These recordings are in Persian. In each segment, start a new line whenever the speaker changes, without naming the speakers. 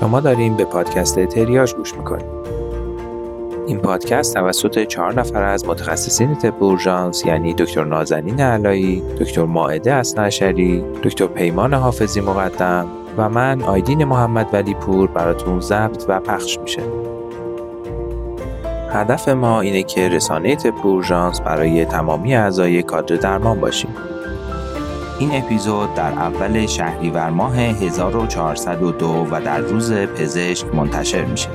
شما داریم به پادکست تریاج گوش می‌کنیم. این پادکست توسط چهار نفر از متخصصین طب اورژانس یعنی دکتر نازنین علایی، دکتر ماعده اسنعشری، دکتر پیمان حافظی مقدم و من آیدین محمد ولی پور براتون ضبط و پخش میشه. هدف ما اینه که رسانه طب اورژانس برای تمامی اعضای کادر درمان باشیم. این اپیزود در اول شهریور ماه 1402 و در روز پزشک منتشر میشه.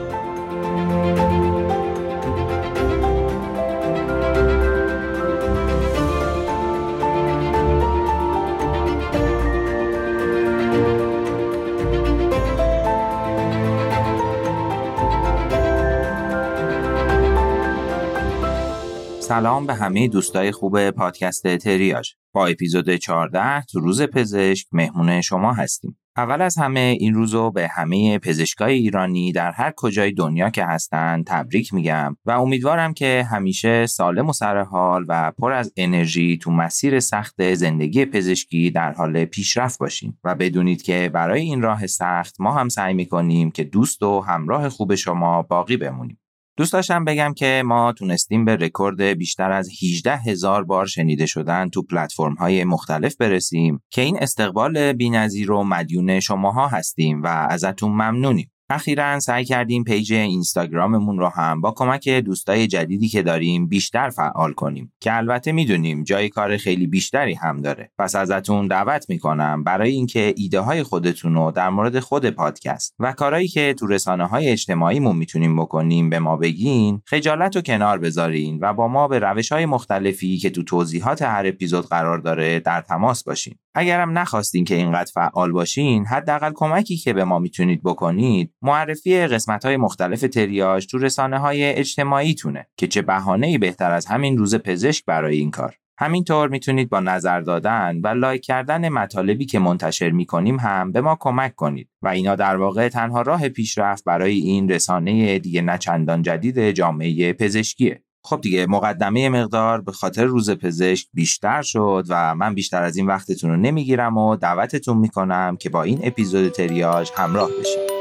سلام به همه دوستای خوب پادکست تریاج. با اپیزود 14 تو روز پزشک مهمون شما هستیم. اول از همه این روزو به همه پزشکای ایرانی در هر کجای دنیا که هستن تبریک میگم و امیدوارم که همیشه سالم و سرحال و پر از انرژی تو مسیر سخت زندگی پزشکی در حال پیشرفت باشین و بدونید که برای این راه سخت ما هم سعی می‌کنیم که دوست و همراه خوب شما باقی بمونیم. دوست داشتم بگم که ما تونستیم به رکورد بیشتر از 18 هزار بار شنیده شدن تو پلتفرم های مختلف برسیم که این استقبال بینظیر و مدیون شماها هستیم و ازتون ممنونیم. اخیرا سعی کردیم page اینستاگراممون رو هم با کمک دوستای جدیدی که داریم بیشتر فعال کنیم. که البته می‌دونیم جای کار خیلی بیشتری هم داره. پس ازتون دعوت می‌کنم برای اینکه ایده های خودتون رو در مورد خود پادکست و کارهایی که تو رسانه های اجتماعیمون می‌تونیم بکنیم به ما بگین خجالت رو کنار بذارین و با ما به روش های مختلفی که تو توضیحات هر اپیزود قرار داره در تماس باشین. اگرم نخواستین که اینقدر فعال باشین حداقل کمکی که به ما می‌تونید بکنید معرفی قسمت های مختلف تریاج تو رسانه های اجتماعی تونه که چه بهانه بهتر از همین روز پزشک برای این کار. همینطور می‌تونید با نظر دادن و لایک کردن مطالبی که منتشر می‌کنیم هم به ما کمک کنید و اینا در واقع تنها راه پیشرفت برای این رسانه دیگه نچندان جدید جامعه پزشکیه. خب دیگه مقدمه مقدار به خاطر روز پزشک بیشتر شد و من بیشتر از این وقتتون رو نمی‌گیرم و دعوتتون می‌کنم که با این اپیزود تریاج همراه بشید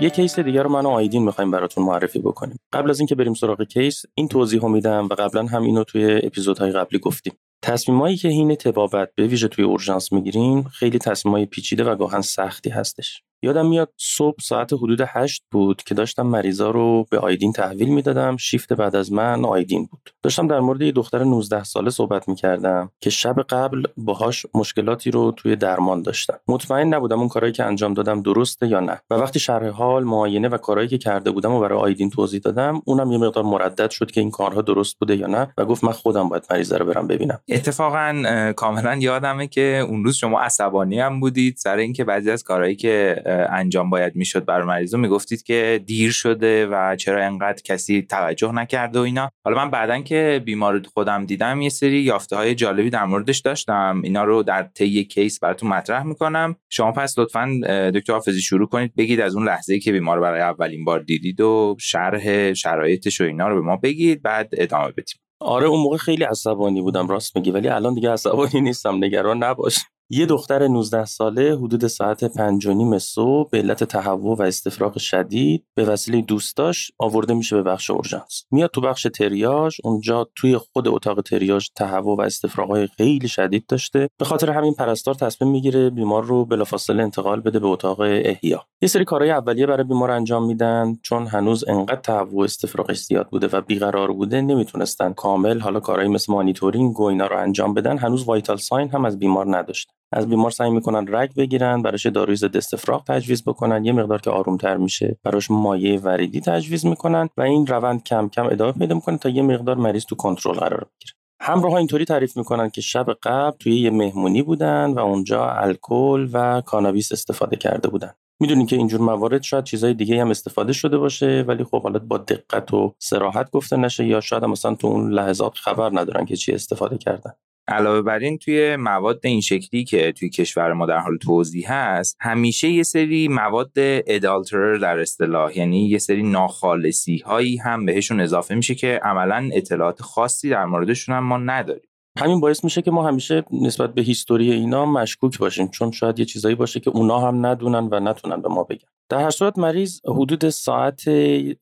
یه case دیگر رو من و آیدین می‌خوایم براتون معرفی بکنیم. قبل از اینکه بریم سراغ case این توضیح میدم و قبلا هم اینو توی اپیزودهای قبلی گفتیم. تصمیمایی که حین طبابت به ویژه توی اورژانس می‌گیریم خیلی تصمیمای پیچیده و گاهاً سختی هستش. یادم میاد صبح ساعت حدود هشت بود که داشتم مریضا رو به آیدین تحویل می‌دادم. شیفت بعد از من آیدین بود. داشتم در مورد یه دختر 19 ساله صحبت می‌کردم که شب قبل باهاش مشکلاتی رو توی درمان داشتم. مطمئن نبودم اون کارهایی که انجام دادم درسته یا نه. و وقتی شرح حال معاینه و کارهایی که کرده بودم و برای آیدین توضیح دادم اونم یه مقدار مردد شد که این کارها درست بوده یا نه و گفت من خودم باید مریض رو برم ببینم.
اتفاقا کاملا یادمه که اون روز شما عصبانی هم بودید. سر اینکه بعضی از کارهایی که انجام باید می‌شد برای مریضو می‌گفتید که دیر شده و چرا انقدر کسی توجه نکرده و اینا. حالا من بعدا که بیمار خودم دیدم یه سری یافته های جالبی در موردش داشتم. اینا رو در طی کیس براتون مطرح می‌کنم. شما پس لطفا دکتر حافظی شروع کنید. بگید از اون لحظه که بیمار برای اولین بار دیدید و شرح شرایطش و اینا رو به ما بگید بعد ادامه بدیم.
آره اون موقع خیلی عصبانی بودم راست میگی. ولی الان دیگه عصبانی نیستم. نگران نباش. یه دختر 19 ساله حدود ساعت پنج و نیم صبح به علت تهوع و استفراغ شدید به وسیله دوستاش آورده میشه به بخش اورژانس. میاد تو بخش triage اونجا توی خود اتاق triage تهوع و استفراغ خیلی شدید داشته. به خاطر همین پرستار تصمیم می‌گیره بیمار رو بلافاصله انتقال بده به اتاق احیا. یه سری کارهای اولیه برای بیمار انجام میدن چون هنوز انقدر تهوع استفراغش زیاد بوده و بیقرار بوده نمی‌تونستن کامل حالا کارهای مثل مانیتورینگ و اینا رو انجام بدن هنوز vital sign هم از بیمار نداشت از بیمار سعی می‌کنن رگ بگیرن براش داروی ضد استفراغ تجویز بکنن یه مقدار که آرومتر میشه براش مایع وریدی تجویز می‌کنن و این روند کم کم ادامه پیدا می‌کنه تا یه مقدار مریض تو کنترل قرار بگیره. همراه اینطوری تعریف می‌کنن که شب قبل توی یه مهمونی بودن و اونجا الکل و کانابیس استفاده کرده بودن. می‌دونین که اینجور موارد شاید چیزای دیگه هم استفاده شده باشه ولی خب حالا با دقت و سراحت گفته نشه یا شاید مثلا تو اون لحظات خبر ندارن که چی استفاده کردن.
علاوه بر این توی مواد این شکلی که توی کشور ما در حال توضیح هست همیشه یه سری مواد ادالترر در اصطلاح یعنی یه سری ناخالصی هایی هم بهشون اضافه میشه که عملا اطلاعات خاصی در موردشون هم ما نداریم.
همین باعث میشه که ما همیشه نسبت به history اینا مشکوک باشیم چون شاید یه چیزایی باشه که اونا هم ندونن و نتونن به ما بگن. در هر صورت مریض حدود ساعت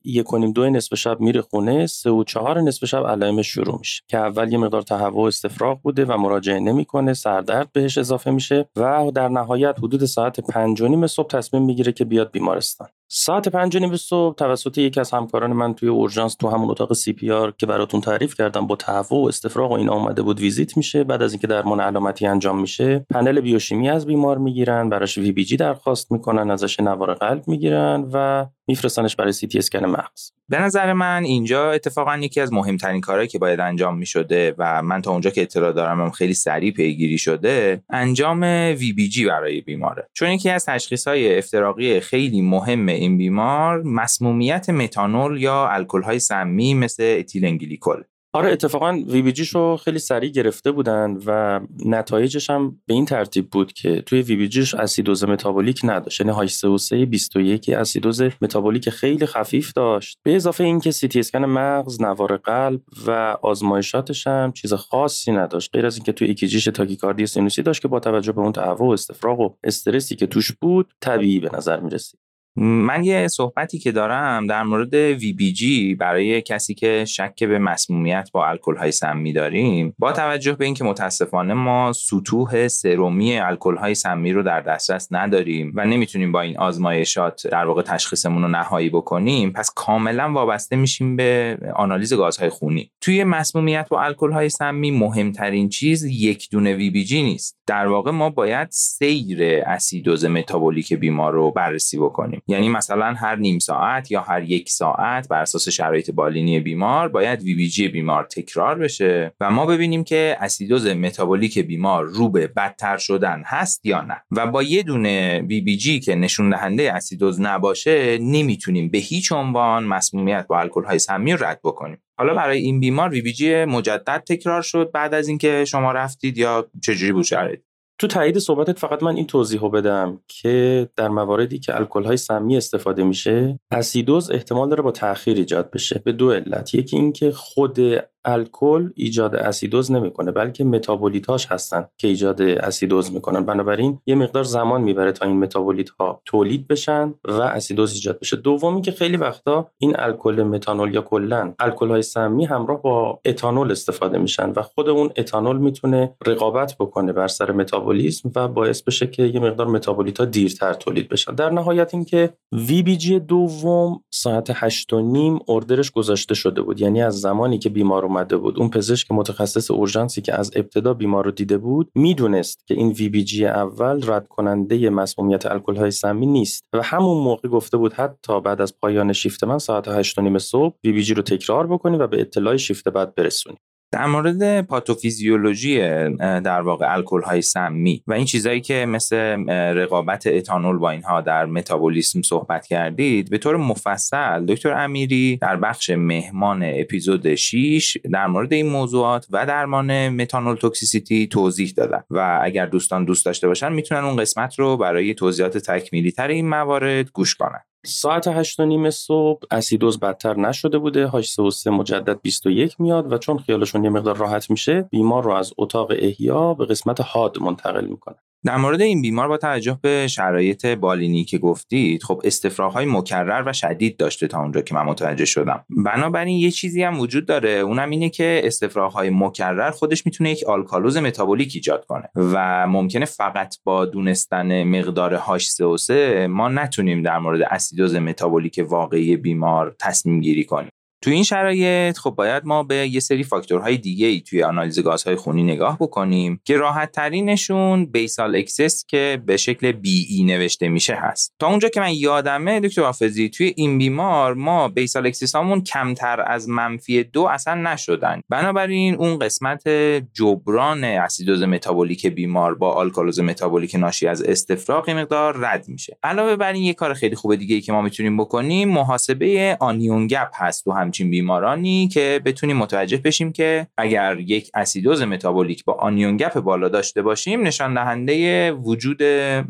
یک و دو نصف شب میره خونه سه و چهار نصف شب علائم شروع میشه که اول یه مقدار تهوع استفراغ بوده و مراجعه نمی‌کنه سردرد بهش اضافه میشه و در نهایت حدود ساعت پنج و نیم صبح تصمیم می‌گیره که بیاد بیمارستان. ساعت پنج و نیم صبح توسط یکی از همکاران من توی اورژانس تو همون اتاق CPR که براتون تعریف کردم با تهوع و استفراغ و اینا اومده بود ویزیت میشه. بعد از اینکه درمان علامتی انجام میشه پنل بیوشیمی از بیمار می‌گیرن براش VBG درخواست می‌کنن ازش نوار قلب می‌گیرن و میفرستنش برای سی تی اسکن مغز.
به نظر من اینجا اتفاقا یکی از مهمترین کارهایی که باید انجام می شده و من تا اونجا که اطلاع دارم هم خیلی سریع پیگیری شده انجام VBG برای بیماره. چون یکی از تشخیص های افتراقی خیلی مهم این بیمار مسمومیت متانول یا الکل های سمی مثل اتیلن گلیکول
آره اتفاقا VBG رو خیلی سریع گرفته بودن و نتایجش هم به این ترتیب بود که توی VBG ش اسیدوز متابولیک نداشت. یعنی 3 21 اسیدوز متابولیک خیلی خفیف داشت. به اضافه اینکه سی تی اسکن مغز نوار قلب و آزمایشاتش هم چیز خاصی نداشت. غیر از اینکه توی ECG ش تاکیکاردی سینوسی داشت که با توجه به اون تهوع و استفراغ و استرسی که توش بود طبیعی به نظر می‌رسید.
من یه صحبتی که دارم در مورد VBG برای کسی که شک به مسمومیت با الکل های سمی داریم با توجه به اینکه متاسفانه ما سطوح سرومی الکل های سمی رو در دسترس نداریم و نمی‌تونیم با این آزمایشات در واقع تشخیصمون رو نهایی بکنیم پس کاملا وابسته میشیم به آنالیز گازهای خونی. توی مسمومیت با الکل های سمی مهمترین چیز یک دونه VBG نیست. در واقع ما باید سیر اسیدوز متابولیک بیمار رو بررسی بکنیم. یعنی مثلا هر نیم ساعت یا هر یک ساعت بر اساس شرایط بالینی بیمار باید وی بی جی بیمار تکرار بشه و ما ببینیم که اسیدوز متابولیک بیمار رو به بدتر شدن هست یا نه. و با یه دونه وی بی جی که نشون دهنده اسیدوز نباشه نمی‌تونیم به هیچ عنوان مسمومیت با الکل های سمی رد بکنیم. حالا برای این بیمار وی بی جی مجدد تکرار شد بعد از اینکه شما رفتید یا چجوری بود شرایط؟
تو تایید صحبتت فقط من این توضیح رو بدم که در مواردی که الکل های سمی استفاده میشه اسیدوز احتمال داره با تاخیر ایجاد بشه. به دو علت. یکی اینکه خود الکل ایجاد اسیدوز نمی‌کنه بلکه متابولیتاش هستن که ایجاد اسیدوز می‌کنن. بنابراین یه مقدار زمان می‌بره تا این متابولیت ها تولید بشن و اسیدوز ایجاد بشه. دومی که خیلی وقتا این الکل متانول یا کلا الکل های سمی همراه با اتانول استفاده میشن و خود اون اتانول می‌تونه رقابت بکنه بر سر متابولیسم و باعث بشه که یه مقدار متابولیت ها دیرتر تولید بشن. در نهایت اینکه VBG دوم ساعت 8 و نیم order ش گذاشته شده بود. یعنی از زمانی که بیمار اومده بود. اون پزشک متخصص اورژانسی که از ابتدا بیمار رو دیده بود می‌دونست که این VBG اول رد کننده مسمومیت الکل های سمی نیست و همون موقع گفته بود حتی بعد از پایان شیفت من ساعت 8 نیم صبح وی بی جی رو تکرار بکنی و به اطلاع شیفت بعد برسونی.
در مورد پاتوفیزیولوژی در واقع الکل های سمی و این چیزایی که مثل رقابت اتانول با اینها در متابولیسم صحبت کردید به طور مفصل دکتر امیری در بخش مهمان اپیزود 6 در مورد این موضوعات و درمان متانول توکسیسیتی توضیح دادن و اگر دوستان دوست داشته باشن می‌تونن اون قسمت رو برای توضیحات تکمیلی تر این موارد گوش کنن.
ساعت هشت و نیم صبح اسیدوز بدتر نشده بوده. هاش سه مجدد 21 میاد و چون خیالشون یه مقدار راحت میشه بیمار رو از اتاق احیا به قسمت حاد منتقل می‌کنه.
در مورد این بیمار با توجه به شرایط بالینی که گفتید خب های مکرر و شدید داشته تا اونجا که من متوجه شدم. بنابراین یه چیزی هم وجود داره اونم اینه که های مکرر خودش می‌تونه یک آلکالوز متابولیک ایجاد کنه و ممکنه فقط با دونستن مقدار هاش 3 ما نتونیم در مورد اسیدوز متابولیک واقعی بیمار تصمیم گیری کنیم. تو این شرایط خب باید ما به یه سری فاکتورهای دیگه ای توی آنالیز گازهای خونی نگاه بکنیم که راحت ترینشون base excess که به شکل BE نوشته میشه هست. تا اونجا که من یادمه دکتر حافظی توی این بیمار ما base excess همون کمتر از منفی دو اصلا نشدن. بنابراین اون قسمت جبران اسیدوز متابولیک بیمار با آلکالوز متابولیک ناشی از استفراغ مقدار رد میشه. علاوه بر این یه کار خیلی خوب دیگه ای که ما می‌تونیم بکنیم محاسبه anion gap هست تو همچین بیمارانی که بتونیم متوجه بشیم که اگر یک اسیدوز متابولیک با anion gap بالا داشته باشیم نشان دهنده وجود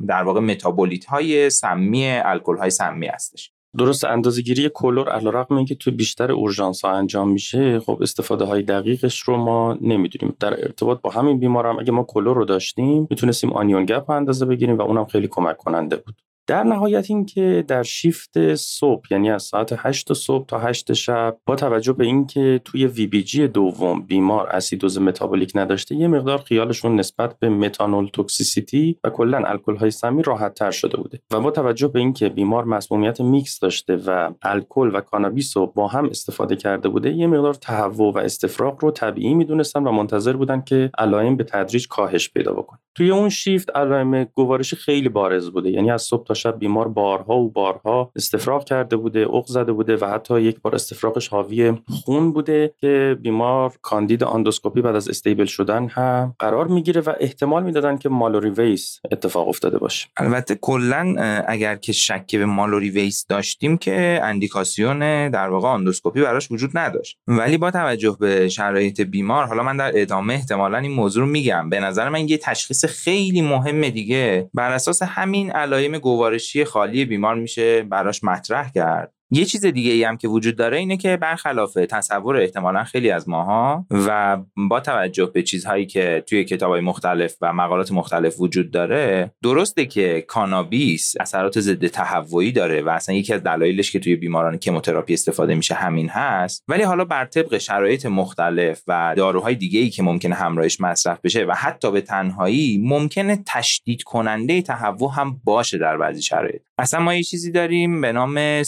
در واقع متابولیت های سمی الکل های سمی هستش.
درست اندازه‌گیری کلور علیرغم اینکه تو بیشتر اورژانس ها انجام میشه خب استفاده های دقیقش رو ما نمی‌دونیم. در ارتباط با همین بیمار هم اگه ما کلور رو داشتیم می‌تونستیم anion gap اندازه بگیریم و اونم خیلی کمک کننده بود. در نهایت این که در شیفت صبح یعنی از ساعت 8 صبح تا 8 شب با توجه به اینکه توی VBG دوم بیمار اسیدوز متابولیک نداشته یه مقدار خیالشون نسبت به methanol toxicity و کلا الکل های سمی راحت تر شده بوده. و با توجه به اینکه بیمار مسمومیت میکس داشته و الکل و کانابیس رو با هم استفاده کرده بوده یه مقدار تهوع و استفراغ رو طبیعی می‌دونستن و منتظر بودن که علائم به تدریج کاهش پیدا بکنه توی اون شیفت علائم گوارشی خیلی بارز بوده یعنی از صبح تا شب بیمار بارها و بارها استفراغ کرده بوده اوق زده بوده و حتی یک بار استفراغش حاوی خون بوده که بیمار کاندید آندوسکوپی بعد از stable شدن هم قرار می‌گیره و احتمال می‌دادن که Mallory Weiss اتفاق افتاده باشه.
البته کلا اگر که شک به Mallory Weiss داشتیم که اندیکاسیون در واقع آندوسکوپی براش وجود نداشت. ولی با توجه به شرایط بیمار حالا من در ادامه احتمالا این موضوع رو میگم. به نظر من یه تشخیص خیلی مهم دیگه بر اساس همین علائم گوارشی خالی بیمار میشه براش مطرح کرد. یه چیز دیگه ای هم که وجود داره اینه که برخلاف تصور احتمالا خیلی از ماها و با توجه به چیزهایی که توی کتاب های مختلف و مقالات مختلف وجود داره درسته که کانابیس اثرات ضد تهوعی داره و اصلا یکی از دلایلش که توی بیماران کموتراپی استفاده میشه همین هست. ولی حالا بر طبق شرایط مختلف و داروهای دیگه ای که ممکنه همراهش مصرف بشه و حتی به تنهایی ممکنه تشدید کننده تهوع هم باشه در بعضی شرایط. اصلا ما یه چیزی داریم به نام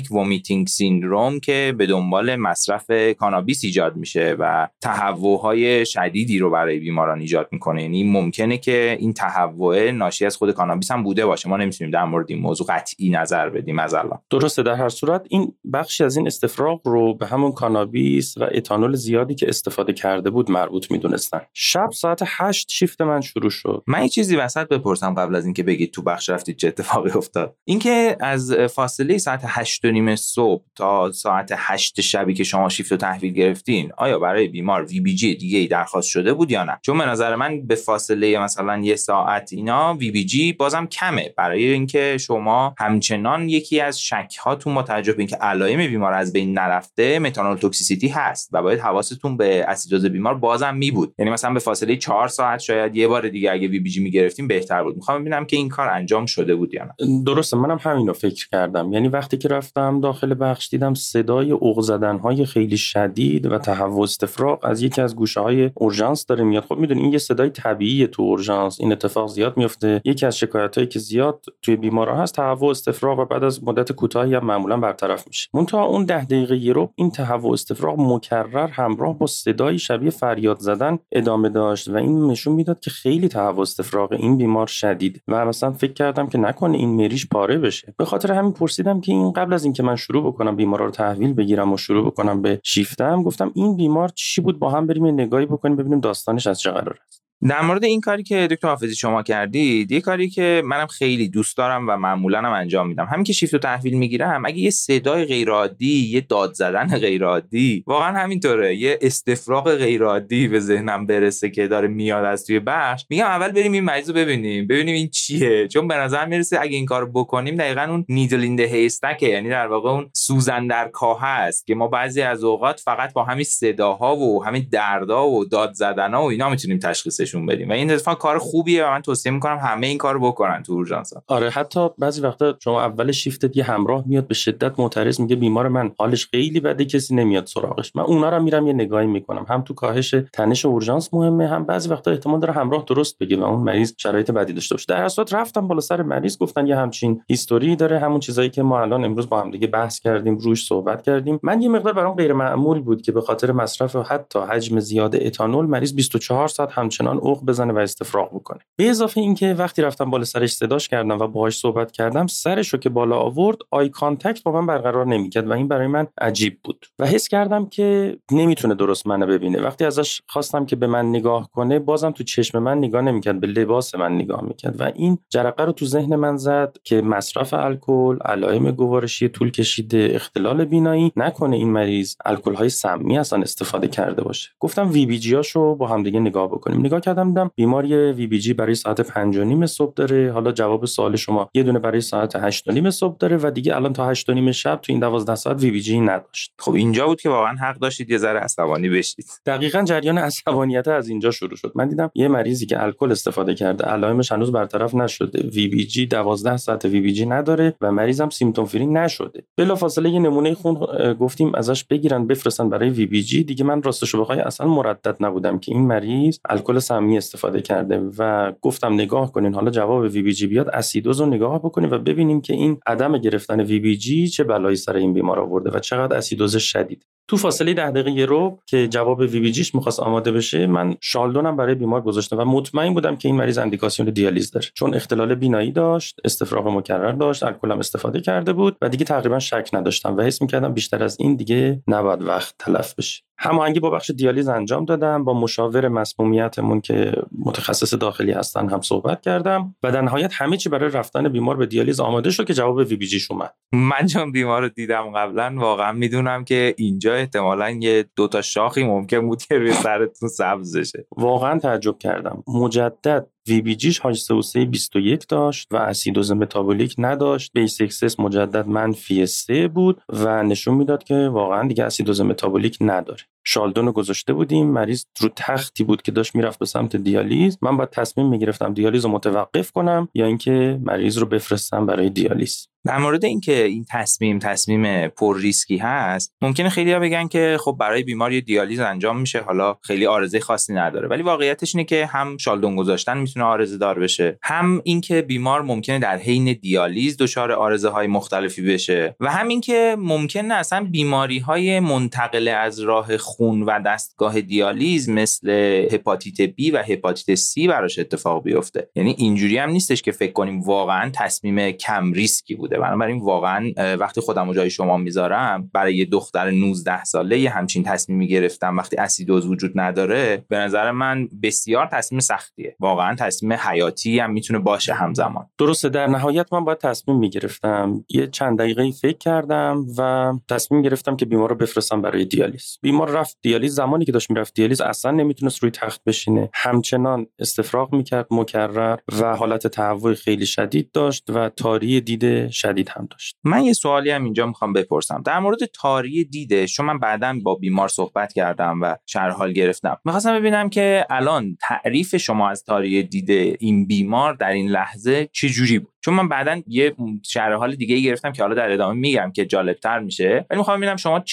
cyclic vomiting syndrome که به دنبال مصرف کانابیس ایجاد میشه و تهوعهای شدیدی رو برای بیماران ایجاد می‌کنه. یعنی ممکنه که این تهوع ناشی از خود کانابیس هم بوده باشه. ما نمی‌تونیم در مورد این موضوع قطعی نظر بدیم از الان.
درسته در هر صورت این بخشی از این استفراغ رو به همون کانابیس و اتانول زیادی که استفاده کرده بود مربوط می‌دونستن. شب ساعت 8 شیفت من شروع شد.
من یه چیزی وسط بپرسم قبل از اینکه بگید تو بخش رفتید چه اتفاقی افتاد. اینکه از فاصله ساعت 8 و نیم صبح تا ساعت 8 شبی که شما شیفت و تحویل گرفتین آیا برای بیمار VBG دیگه ای درخواست شده بود یا نه؟ چون به نظر من به فاصله مثلا یه ساعت اینا V BG بازم کمه. برای اینکه شما همچنان یکی از شک هاتون با توجه به اینکه علائم بیمار از بین نرفته methanol toxicity هست و باید حواستون به اسیدوز بیمار بازم می بود یعنی مثلا به فاصله 4 ساعت شاید یه بار دیگه اگه VBG می گرفتیم بهتر بود. می‌خوام ببینم که این کار انجام شده بود یا
نه. درسته منم همین رو فکر کردم. یعنی وقتی که رفتم داخل بخش دیدم صدای اوق زدن های خیلی شدید و تهوع استفراغ از یکی از گوشه های اورژانس داره میاد. خب می‌دونی این یه صدای طبیعی تو اورژانس این اتفاق زیاد میفته یکی از شکایت هایی که زیاد توی بیمارا هست تهوع استفراغ و بعد از مدت کوتاهی هم معمولا برطرف میشه. تا اون ده دقیقه یه رو این تهوع استفراغ مکرر همراه با صدای شبیه فریاد زدن ادامه داشت و این نشون می‌داد که خیلی تهوع استفراغ این بیمار شدید. و مثلا فکر کردم که نکنه این مریش پاره بشه. به خاطر همین پرسیدم که این قبل از اینکه من شروع بکنم بیمارا رو تحویل بگیرم و شروع بکنم به شیفتم گفتم این بیمار چی بود؟ با هم بریم یه نگاهی بکنیم ببینیم داستانش از چه قرار است.
در مورد این کاری که دکتر حافظی شما کردید یه کاری که منم خیلی دوست دارم و معمولا هم انجام میدم. همین که شیفت و تحویل می‌گیرم اگه یه صدای غیرعادی یه داد زدن غیرعادی واقعا همینطوره. یه استفراغ غیرعادی به ذهنم برسه که داره میاد از توی بخش. میگم اول بریم این مریض رو ببینیم. ببینیم این چیه. چون به نظر می‌رسه اگه این کارو بکنیم دقیقا اون نیدل این هیستکه یعنی در واقع اون سوزن در کاه است که ما بعضی از اوقات فقط با همین صداها و همین دردا و داد زدنها و اینا می‌تونیم تشخیصش نشون بدیم. و این اتفاق کار خوبیه و من توصیه می‌کنم همه این کارو بکنن تو اورژانس.
آره حتی بعضی وقتا شما اول شیفتت یه همراه میاد به شدت معترض میگه بیمار من حالش خیلی بده کسی نمیاد سراغش. من اونا رو میرم یه نگاهی می‌کنم. هم تو کاهش تنش اورژانس مهمه هم بعضی وقتا احتمال داره همراه درست بگه و اون مریض شرایط بدی داشته باشه. در اصل رفتم بالا سر مریض گفتن یه همچین هیستوری داره همون چیزایی که ما الان امروز با هم دیگه بحث کردیم روش صحبت کردیم. من یه مقدار برام غیر معمول بود که به خاطر مصرف حتی حجم زیاد اتانول مریض 24 ساعت همچنان اوق بزنه و استفراغ بکنه. به اضافه اینکه وقتی رفتم بالا سرش صداش کردم و باهاش صحبت کردم سرشو که بالا آورد eye contact با من برقرار نمی‌کرد و این برای من عجیب بود. و حس کردم که نمی‌تونه درست منو ببینه. وقتی ازش خواستم که به من نگاه کنه بازم تو چشم من نگاه نمی‌کرد به لباس من نگاه می‌کرد و این جرقه رو تو ذهن من زد که مصرف الکل علائم گوارشی طول کشیده اختلال بینایی نکنه این مریض الکل های سمی اصلا استفاده کرده باشه. گفتم VBG هاشو با هم دیگه نگاه بکنیم. نگاه کردم دیدم بیمار یه VBG برای ساعت 5 و نیم صبح داره. حالا جواب سوال شما یه دونه برای ساعت 8 و نیم صبح داره و دیگه الان تا 8 و نیم شب تو این 12 ساعت VBG نداشت.
خب اینجا بود که واقعا حق داشتید یه ذره عصبانی بشید.
دقیقا جریان عصبانیت از اینجا شروع شد. من دیدم یه مریضی که الکل استفاده کرده علائمش هنوز برطرف نشده. وی بی جی 12 ساعت وی بی جی نداره و مریضم symptom free نشده. بلافاصله یه نمونه خون گفتیم ازش بگیرن بفرستن برای VBG. دیگه من راستش بخوای اصلا مردد نبودم که این مریض الکل سمی استفاده کرده و گفتم نگاه کنین حالا جواب VBG بیاد اسیدوز رو نگاه بکنیم و ببینیم که این عدم گرفتن VBG چه بلایی سر این بیمار آورده و چقدر اسیدوز شدید. تو فاصله ده دقیقه رو که جواب VBG یش می‌خواست آماده بشه من شالدونم برای بیمار گذاشتم و مطمئن بودم که این مریض اندیکاسیون دیالیز داره. چون اختلال بینایی داشت استفراغ مکرر داشت الکل استفاده کرده بود و دیگه تقریبا شک نداشتم و حس می‌کردم بیشتر از این دیگه نباید وقت تلف بشه. هماهنگی با بخش دیالیز انجام دادم با مشاور مسمومیتمون که متخصص داخلی هستن هم صحبت کردم و در نهایت همه چی برای رفتن بیمار به دیالیز آماده شد که جواب وی بی جیش اومد.
من چون بیمار رو دیدم قبلا واقعا می‌دونم که اینجا احتمالا یه دو تا شاخی ممکن بود که روی سرتون سبز بشه.
واقعا تعجب کردم. مجدد وی بی جیش HCO3 21 داشت و اسیدوز متابولیک نداشت. base excess مجدد منفی 3 بود و نشون می‌داد که واقعا دیگه اسیدوز متابولیک نداره. شالدون رو گذاشته بودیم. مریض رو تختی بود که داشت می‌رفت به سمت دیالیز. من باید تصمیم می‌گرفتم دیالیز رو متوقف کنم یا اینکه مریض رو بفرستم برای دیالیز.
در مورد اینکه این تصمیم تصمیم پر ریسکی هست ممکنه خیلی ها بگن که خب برای بیماری دیالیز انجام میشه. حالا خیلی عارضه خاصی نداره. ولی واقعیتش اینه که هم شالدون گذاشتن می‌تونه عارضه دار بشه. هم اینکه بیمار ممکنه در حین دیالیز دچار عارضه های مختلفی بشه و هم اینکه ممکنه اصلا بیماری های منتقله از راه خون و دستگاه دیالیز مثل هپاتیت B و هپاتیت C براش اتفاق بیفته. یعنی اینجوری هم نیستش که فکر کنیم واقعا تصمیم کم ریسکی بود بوده. بنابراین واقعا وقتی خودم رو جای شما می‌ذارم برای یه دختر 19 ساله یه همچین تصمیمی گرفتم وقتی اسیدوز وجود نداره به نظر من بسیار تصمیم سختیه. واقعا تصمیم حیاتی هم می‌تونه باشه همزمان.
درسته در نهایت من باید تصمیم می‌گرفتم. یه چند دقیقه فکر کردم و تصمیم گرفتم که بیمار رو بفرستم برای دیالیز. بیمار رفت دیالیز زمانی که داشت می‌رفت دیالیز اصلا نمی‌تونست روی تخت بشینه. همچنان استفراغ می‌کرد مکرر و حالت تهوع خیلی شدید داشت و تاری دید شدید هم داشت.
من یه سوالی هم اینجا می‌خوام بپرسم. در مورد تاری دیده چون من بعدا با بیمار صحبت کردم و شرح حال گرفتم. می‌خواستم ببینم که الان تعریف شما از تاری دیده این بیمار در این لحظه چه جوری بود؟ چون من بعدا یه شرح حال دیگه گرفتم که حالا در ادامه میگم که جالبتر میشه. ولی می‌خوام ببینم شما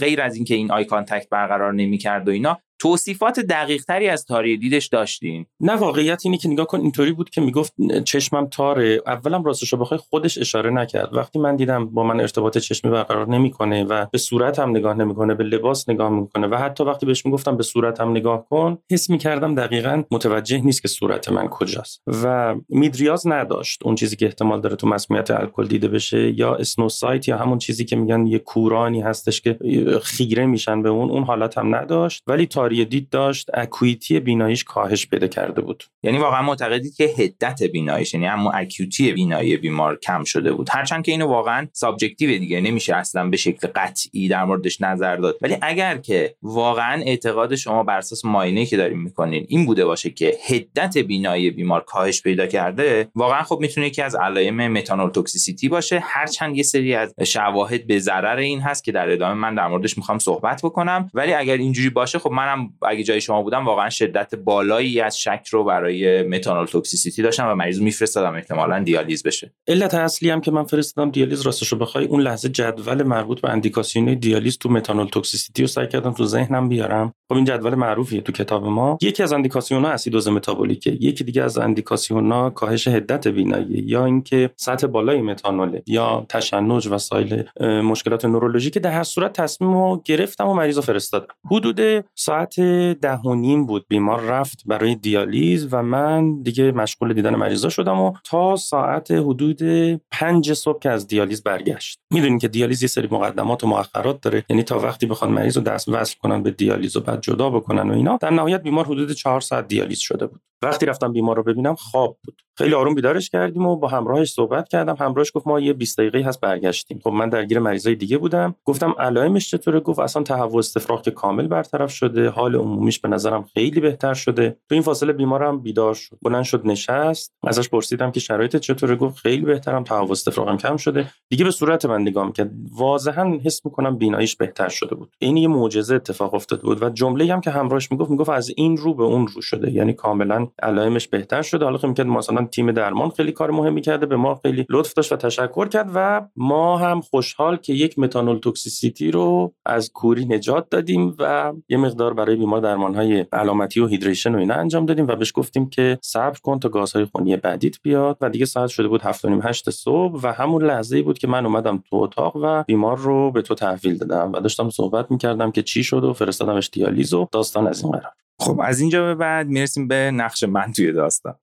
غیر از اینکه این eye contact برقرار نمی‌کرد و اینا توصیفات دقیق تری از تاری دیدش داشتین؟
نه واقعیت اینه که نگاه کن اینطوری بود که می‌گفت چشمم تاره. اولم راستش بخوای خودش اشاره نکرد. وقتی من دیدم با من ارتباط چشمی برقرار نمی‌کنه و به صورتم نگاه نمی‌کنه به لباس نگاه می‌کنه و حتی وقتی بهش می‌گفتم به صورتم نگاه کن حس می‌کردم دقیقا متوجه نیست که صورت من کجاست. و میدریاز نداشت اون چیزی که احتمال داره تو مسمومیت الکل دیده بشه یا snow sight یا همون چیزی که میگن یه کورانی هستش که خیره میشن به اون اون حالت هم نداشت. ولی تاری دید داشت acuity بیناییش کاهش پیدا کرده بود.
یعنی واقعا معتقدید که حدت بیناییش یعنی همون acuity بینایی بیمار کم شده بود. هرچند که اینو واقعا subjective دیگه نمیشه اصلا به شکل قطعی در موردش نظر داد. ولی اگر که واقعا اعتقاد شما بر اساس معاینه که دارین می‌کنین این بوده باشه که حدت بینایی بیمار کاهش پیدا کرده واقعا خب می‌تونه یکی از علائم methanol toxicity باشه. هرچند یه سری از شواهد به ضرر این هست که در ادامه من در موردش می‌خوام صحبت بکنم. ولی اگر اینجوری باشه خب منم اگه جای شما بودم واقعا شدت بالایی از شک رو برای methanol toxicity داشتم و مریض میفرستادم. احتمالا دیالیز بشه.
علت اصلی هم که من فرستادم دیالیز راستش رو بخوای اون لحظه جدول مربوط به اندیکاسیون دیالیز تو methanol toxicity رو سعی کردم تو ذهنم بیارم. خب این جدول معروفیه تو کتاب ما. یکی از اندیکاسیون ها اسیدوز متابولیکه. یکی دیگه از اندیکاسیون ها کاهش حدت بینایی یا اینکه سطح بالای متانول یا تشنج و سایر مشکلات نورولوژیک در هر صورت تصمیم رو گرفتم و مریض رو فرستادم. حدود ساعت ساعت ده و نیم بود. بیمار رفت برای دیالیز و من دیگه مشغول دیدن مریضا شدم و تا ساعت حدود پنج صبح که از دیالیز برگشت. می‌دونین که دیالیز یه سری مقدمات و مؤخرات داره. یعنی تا وقتی بخوان مریض رو دست وصل کنن به دیالیز و بعد جدا بکنن و اینا در نهایت بیمار حدود چهار ساعت دیالیز شده بود. وقتی رفتم بیمار رو ببینم خواب بود. خیلی آروم بیدارش کردیم و با همراهش صحبت کردم. همراهش گفت ما یه 20 دقیقه هست برگشتیم. خب من درگیر مریضای دیگه بودم. گفتم علائمش چطوره؟ گفت اصلا تهوع استفراغ که کامل برطرف شده. حال عمومیش به نظرم خیلی بهتر شده. تو این فاصله بیمارم بیدار شد. بلند شد نشست. ازش پرسیدم که شرایط چطوره؟ گفت خیلی بهترم. تهوع استفراغم کم شده. دیگه به صورت من نگاه می‌کرد. واضحا حس می‌کنم بیناییش بهتر شده بود. این یه معجزه اتفاق افتاده بود. و جمله هم که همراهش می‌گفت می‌گفت از این رو به اون رو شده. یعنی کاملا علائمش بهتر شده. حالا که مثلا تیم درمان خیلی کار مهمی کرده به ما خیلی لطف داشت و تشکر کرد و ما هم خوشحال که یک متانول توکسیسیتی رو از کوری نجات دادیم و یه مقدار برای بیمار درمان های علامتی و هیدریشن و اینا انجام دادیم و بهش گفتیم که صبر کن تا گازهای خونی بعدیت بیاد و دیگه ساعت شده بود 7 و 8 صبح و همون لحظه بود که من اومدم تو اتاق و بیمار رو به تو تحویل دادم و داشتم صحبت می‌کردم که چی شد و فرستادمش دیالیز و داستان از این قرار.
خب از اینجا به بعد می‌رسیم به نقش من توی داستان.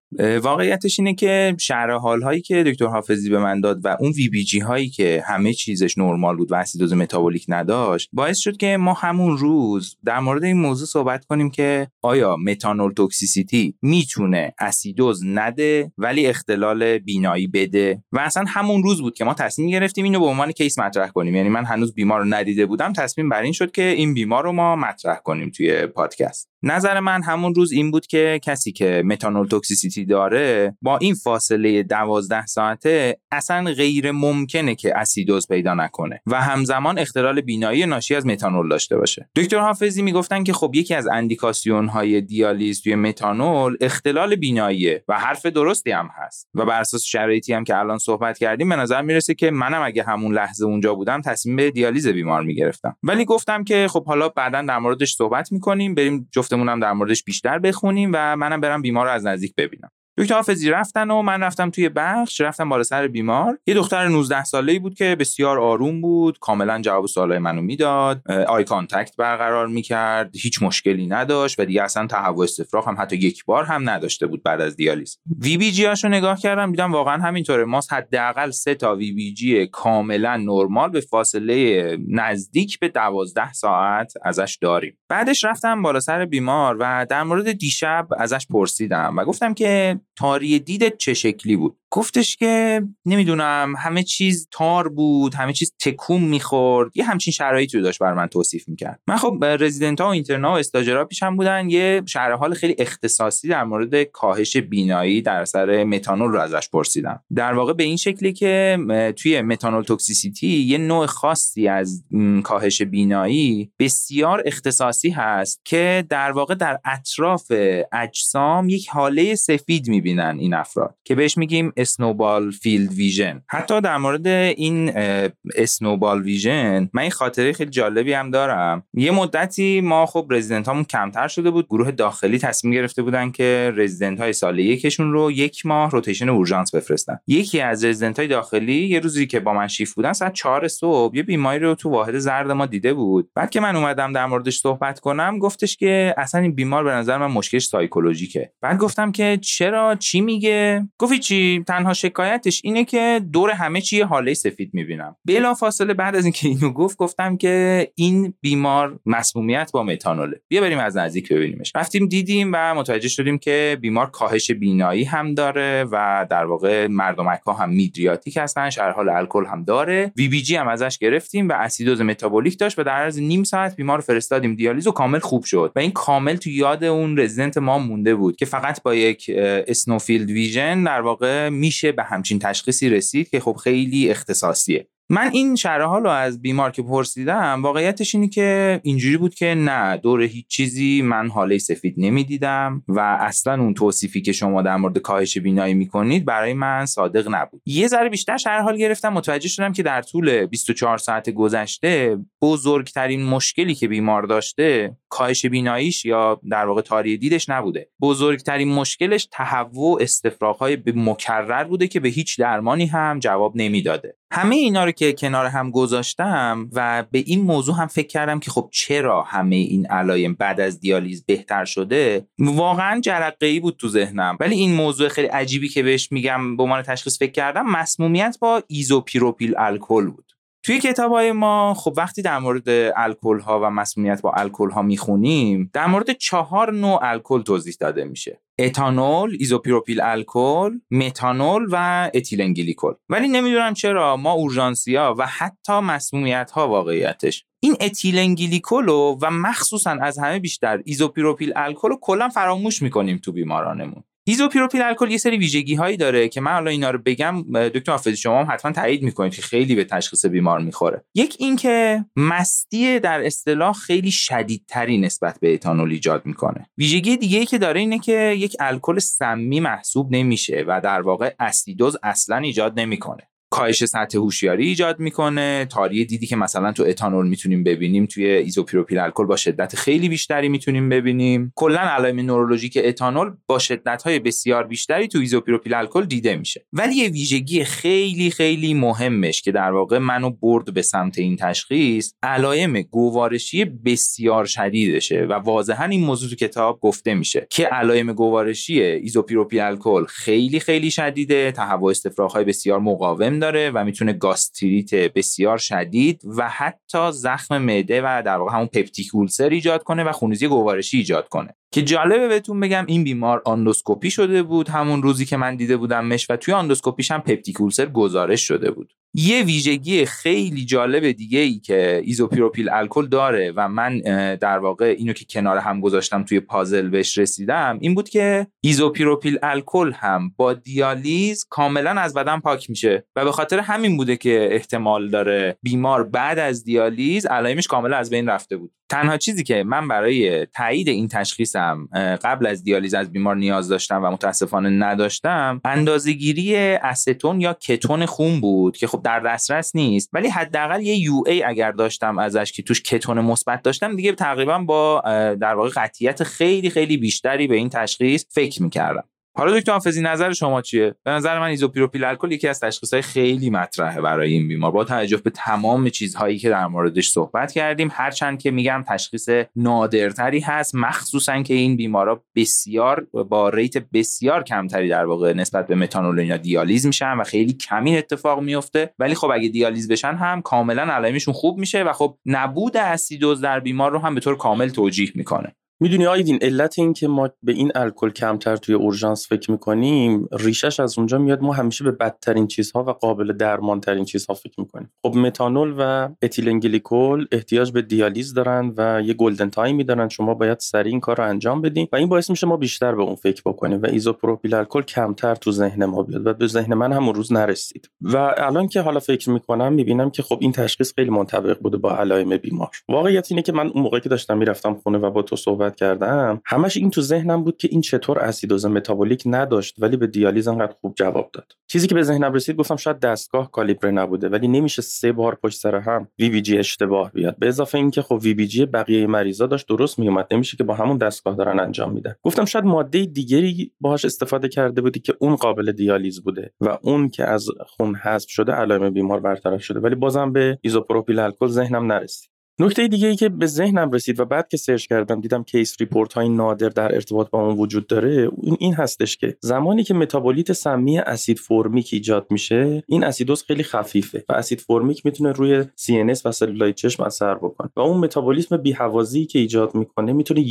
واقعیتش اینه که شرح حال هایی که دکتر حافظی به من داد و اون VBG هایی که همه چیزش نرمال بود و اسیدوز متابولیک نداشت باعث شد که ما همون روز در مورد این موضوع صحبت کنیم که آیا methanol toxicity می‌تونه اسیدوز نده ولی اختلال بینایی بده؟ و اصلا همون روز بود که ما تصمیم گرفتیم اینو به عنوان case مطرح کنیم. یعنی من هنوز بیمار رو ندیده بودم تصمیم بر این شد که این بیمار رو ما مطرح کنیم توی پادکست. نظر من همون روز این بود که کسی که methanol toxicity داره با این فاصله دوازده ساعته اصلا غیر ممکنه که اسیدوز پیدا نکنه و همزمان اختلال بینایی ناشی از متانول داشته باشه. دکتر حافظی می‌گفتن که خب یکی از اندیکاسیون های دیالیز توی متانول اختلال بیناییه و حرف درستی هم هست و بر اساس شرایطی هم که الان صحبت کردیم به نظر می‌رسه که منم اگه همون لحظه اونجا بودم تصمیم به دیالیز بیمار می‌گرفتم. ولی گفتم که خب حالا بعدا در موردش صحبت می‌کنیم بریم جفتمونم در موردش بیشتر بخونیم و منم برم بیمار رو از نزدیک ببینم. دکتر حافظی رفتن و من رفتم توی بخش رفتم بالا سر بیمار. یه دختر 19 ساله بود که بسیار آروم بود کاملا جواب سوالای منو می‌داد. eye contact برقرار می‌کرد هیچ مشکلی نداشت و دیگه اصلا تهوع استفراغ هم حتی یک بار هم نداشته بود بعد از دیالیز. VBG هاشو نگاه کردم دیدم واقعا همینطوره. ما حداقل سه تا وی بی جی کاملا نرمال به فاصله نزدیک به 12 ساعت ازش داریم. بعدش رفتم بالا سر بیمار و در مورد دیشب ازش پرسیدم و گفتم که تاری دیدت چه شکلی بود؟ گفتش که نمی‌دونم همه چیز تار بود همه چیز تکون می‌خورد یه همچین شرایطی رو داشت بر من توصیف می‌کرد. من خب رزیدنت ها و اینترنا و پیشم بودن یه شرح حال خیلی اختصاصی در مورد کاهش بینایی در اثر متانول رو ازش پرسیدم. در واقع به این شکلی که توی متانول toxicity یه نوع خاصی از کاهش بینایی بسیار اختصاصی هست که در واقع در اطراف اجسام یک هاله سفید می‌بینن این افراد. که بهش میگیم snowball field vision حتی در مورد این snowball vision من این خاطره خیلی جالبی هم دارم. یه مدتی ما خب رزیدنت هامون کمتر شده بود. گروه داخلی تصمیم گرفته بودن که رزیدنت های سال یکشون رو یک ماه rotation اورژانس بفرستن. یکی از رزیدنت های داخلی یه روزی که با من شیفت بودن ساعت 4 صبح یه بیماری رو تو واحد زرد ما دیده بود. بعد که من اومدم در موردش صحبت کنم گفتش که اصلا این بیمار به نظر من مشکلش psychologic ه. بعد گفتم که چرا چی میگه؟ گفتی چی تنها شکایتش اینه که دور همه چی حاله سفید می‌بینم. بلا فاصله بعد از اینکه اینو گفت گفتم که این بیمار مسمومیت با متانوله. بیا بریم از نزدیک ببینیمش. رفتیم دیدیم و متوجه شدیم که بیمار کاهش بینایی هم داره و در واقع مردمک ها هم میدریاتیک هستن حال الکل هم داره. وی بی جی هم ازش گرفتیم و اسیدوز متابولیک داشت و در عرض نیم ساعت بیمار فرستادیم. دیالیز و کامل خوب شد. و این کامل تو یاد اون رزیدنت ما مونده بود که فقط با یک اسنوفیلد ویژن در واقع میشه به همچین تشخیصی رسید که خب خیلی اختصاصیه. من این شرح رو از بیمار که پرسیدم واقعیتش اینه که اینجوری بود که نه دور هیچ چیزی من حاله سفید نمی‌دیدم و اصلا اون توصیفی که شما در مورد کاهش بینایی می‌کنید برای من صادق نبود. یه ذره بیشتر شرح حال گرفتم متوجه شدم که در طول 24 ساعت گذشته بزرگترین مشکلی که بیمار داشته کاهش بیناییش یا در واقع تاری دیدش نبوده. بزرگترین مشکلش تهوع استفراغ به مکرر بوده که به هیچ درمانی هم جواب نمی‌داده. همه اینا رو که کنار هم گذاشتم و به این موضوع هم فکر کردم که خب چرا همه این علایم بعد از دیالیز بهتر شده؟ واقعا جرقه ای بود تو ذهنم. ولی این موضوع خیلی عجیبی که بهش میگم به عنوان تشخیص فکر کردم مسمومیت با ایزوپروپیل الکل بود. توی کتاب های ما خب وقتی در مورد الکل ها و مسمومیت با الکل ها می‌خونیم در مورد چهار نوع الکل توضیح داده میشه. اتانول، ایزوپروپیل الکل، متانول و اتیلنگلیکول ولی نمی‌دونم چرا ما اورژانسیا و حتی مسمومیت ها واقعیتش. این اتیلنگلیکولو و مخصوصا از همه بیشتر ایزوپروپیل الکل رو کلا فراموش می‌کنیم تو بیمارانمون. ایزوپروپیل الکل یه سری ویژگی هایی داره که من حالا اینا رو بگم دکتر حافظی شما هم حتما تایید می‌کنید که خیلی به تشخیص بیمار می‌خوره. یک اینکه مستی در اصطلاح خیلی شدیدتری نسبت به اتانول ایجاد می‌کنه. ویژگی دیگه ای که داره اینه که یک الکل سمی محسوب نمیشه و در واقع اسیدوز اصلا ایجاد نمی‌کنه. کاهش سطح هوشیاری ایجاد می‌کنه. تاری دیدی که مثلا تو اتانول می‌تونیم ببینیم توی ایزوپروپیل الکل با شدت خیلی بیشتری می‌تونیم ببینیم. کلا علائم نورولوژیک اتانول با شدت های بسیار بیشتری تو ایزوپروپیل الکل دیده میشه. ولی یه ویژگی خیلی خیلی مهمش که در واقع منو برد به سمت این تشخیص علائم گوارشی بسیار شدیدشه و واضحا این موضوع تو کتاب گفته میشه که علائم گوارشی ایزوپروپیل الکل خیلی خیلی شدیده تهوع استفراغ بسیار مقاوم داره و می‌تونه گاستریت بسیار شدید و حتی زخم معده و در واقع همون peptic ulcer ایجاد کنه و خونریزی گوارشی ایجاد کنه. که جالبه بهتون بگم این بیمار آندوسکوپی شده بود همون روزی که من دیده بودمش و توی آندوسکوپیش هم peptic ulcer گزارش شده بود. یه ویژگی خیلی جالب دیگه ای که ایزوپروپیل الکل داره و من در واقع اینو که کنار هم گذاشتم توی پازل بهش رسیدم این بود که ایزوپروپیل الکل هم با دیالیز کاملا از بدن پاک میشه و به خاطر همین بوده که احتمال داره بیمار بعد از دیالیز علائمش کاملا از بین رفته بود. تنها چیزی که من برای تایید این تشخیصم قبل از دیالیز از بیمار نیاز داشتم و متاسفانه نداشتم اندازه‌گیری استون یا کتون خون بود که خب در دسترس نیست ولی حداقل یه UA اگر داشتم ازش که توش کتون مثبت داشتم دیگه تقریبا با در واقع قطعیت خیلی خیلی بیشتری به این تشخیص فکر می‌کردم. حالا دکتر حافظی نظر شما چیه؟ به نظر من ایزوپروپیل الکل یکی از تشخیصهای خیلی مطرحه برای این بیمار. با توجه به تمام چیزهایی که در موردش صحبت کردیم هرچند که میگم تشخیص نادرتری هست مخصوصا که این بیمارا بسیار با rate بسیار کمتری در واقع نسبت به متانول یا دیالیز میشن و خیلی کمی اتفاق میفته. ولی خب اگه دیالیز بشن هم کاملا علائمشون خوب میشه و خب نبود اسیدوز در بیمار رو هم به طور کامل توجیه می‌کنه.
می‌دونی آیدین علت این که ما به این الکل کمتر توی اورژانس فکر می‌کنیم ریشش از اونجا میاد ما همیشه به بدترین چیزها و قابل درمان ترین چیزها فکر می‌کنیم. خب متانول و اتیلنگلیکول احتیاج به دیالیز دارن و یه golden time ی دارن شما باید سریع این کار رو انجام بدین و این باعث میشه ما بیشتر به اون فکر بکنیم و ایزوپروپیل الکل کمتر تو ذهن ما بیاد و به ذهن من هم روز نرسید. و الان که حالا فکر می‌کنم می‌بینم که خب این تشخیص خیلی منطبق بوده با علائم بیمار. واقعیت اینه که من اون موقعی که داشتم می‌رفتم خونه و با تو صحبت کردم همش این تو ذهنم بود که این چطور اسیدوز متابولیک نداشت ولی به دیالیز انقدر خوب جواب داد. چیزی که به ذهنم رسید گفتم شاید دستگاه کالیبره نبوده ولی نمیشه سه بار پشت سر هم VBG اشتباه بیاد. به اضافه اینکه خب VBG بقیه مریضا داشت درست میومد نمیشه که با همون دستگاه دارن انجام میدن. گفتم شاید ماده دیگری باهاش استفاده کرده بودی که اون قابل دیالیز بوده و اون که از خون حذف شده علائم بیمار برطرف شده ولی بازم به ایزوپروپیل الکل ذهنم نرسید. نکته دیگه ای که به ذهنم رسید و بعد که search کردم دیدم case report های نادر در ارتباط با اون وجود داره این این هستش که زمانی که متابولیت سمی اسید فرمیک ایجاد میشه این اسیدوز خیلی خفیفه و اسید فرمیک می‌تونه روی CNS و سلولای چشم اثر بکنه و اون متابولیسم بی‌هوازی که ایجاد می‌کنه می‌تونه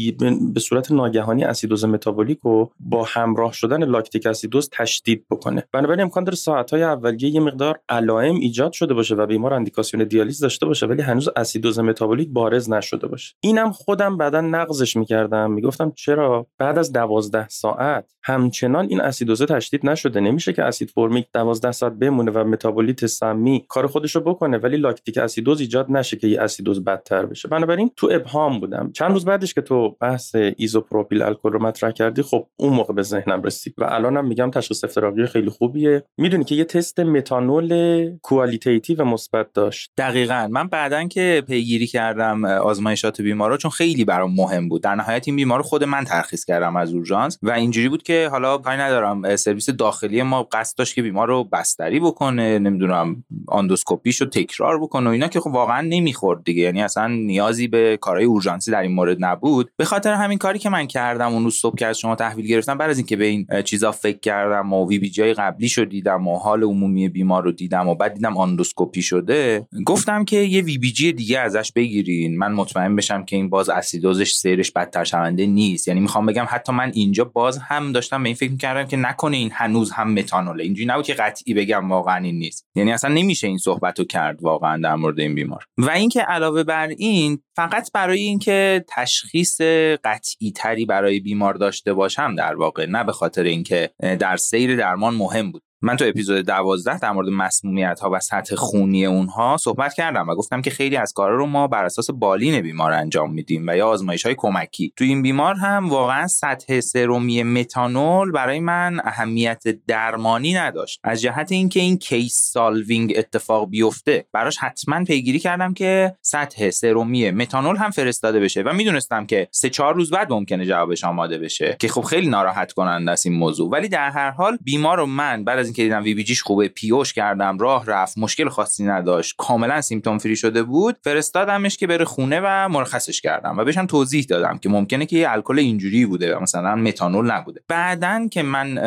به صورت ناگهانی اسیدوز متابولیک رو با همراه شدن lactic acidosis تشدید بکنه. بنابراین امکان داره ساعت‌های اولیه یه مقدار علائم ایجاد شده باشه و بیمار اندیکاسیون دیالیز داشته باشه ولی هنوز اسیدوز متابولیک بارز نشده باشه. اینم خودم بعدا نقضش می‌کردم. می‌گفتم چرا؟ بعد از دوازده ساعت همچنان این اسیدوزه تشدید نشده. نمیشه که اسید فرمیک دوازده ساعت بمونه و متابولیت سمی کار خودش رو بکنه ولی lactic acidosis ایجاد نشه که یه اسیدوز بدتر بشه. بنابراین تو ابهام بودم. چند روز بعدش که تو بحث ایزوپروپیل الکل رو مطرح کردی خب اون موقع به ذهنم رسید و الانم میگم تشخیص افتراقی خیلی خوبیه. می‌دونی که یه تست متانول qualitative مثبت داشت.
دقیقا. من بعدا که پیگیری پیگیری کردم آزمایشات بیمار رو چون خیلی برام مهم بود. در نهایت این بیمار رو خود من ترخیص کردم از اورژانس و اینجوری بود که حالا کاری ندارم. سرویس داخلی ما قصد داشت که بیمار رو بستری بکنه نمی‌دونم آندوسکوپیشو تکرار بکنه و اینا که خب واقعا نمی‌خورد دیگه. یعنی اصلا نیازی به کارهای اورژانسی در این مورد نبود. به خاطر همین کاری که من کردم اون روز صبح که از شما تحویل گرفتم بعد از اینکه به این چیزا فکر کردم و VBG قبلی شو دیدم و حال عمومی بیمار رو دیدم و بعد دیدم آندوسکوپی شده گفتم که یه VBG دیگه ازش بگیرین من مطمئن بشم که این باز اسیدوزش سیرش بدتر شونده نیست. یعنی می‌خوام بگم حتی من اینجا باز هم داشتم به این فکر می‌کردم که نکنه این هنوز هم متانوله. اینجوری نبود که قطعی بگم واقعا این نیست. یعنی اصلا نمیشه این صحبت رو کرد واقعا در مورد این بیمار. و اینکه علاوه بر این فقط برای اینکه تشخیص قطعی تری برای بیمار داشته باشم در واقع نه به خاطر اینکه در سیر درمان مهم بود. من تو اپیزود 12 در مورد مسمومیت ها و سطح خونی اونها صحبت کردم و گفتم که خیلی از کارا رو ما بر اساس بالین بیمار انجام میدیم و یا آزمایش های کمکی. تو این بیمار هم واقعا سطح سرومی متانول برای من اهمیت درمانی نداشت. از جهت اینکه این case solving اتفاق بیفته براش حتما پیگیری کردم که سطح سرومی متانول هم فرستاده بشه و می‌دونستم که سه چهار روز بعد ممکنه جوابش آماده بشه که خب خیلی ناراحت کننده است این موضوع. ولی در هر حال بیمار رو من بعد از اینکه دیدم VBG ش خوبه PO ش کردم راه رفت مشکل خاصی نداشت کاملا symptom free شده بود فرستادمش که بره خونه و مرخصش کردم و بهشم توضیح دادم که ممکنه که یه الکل اینجوری بوده مثلا متانول نبوده. بعدا که من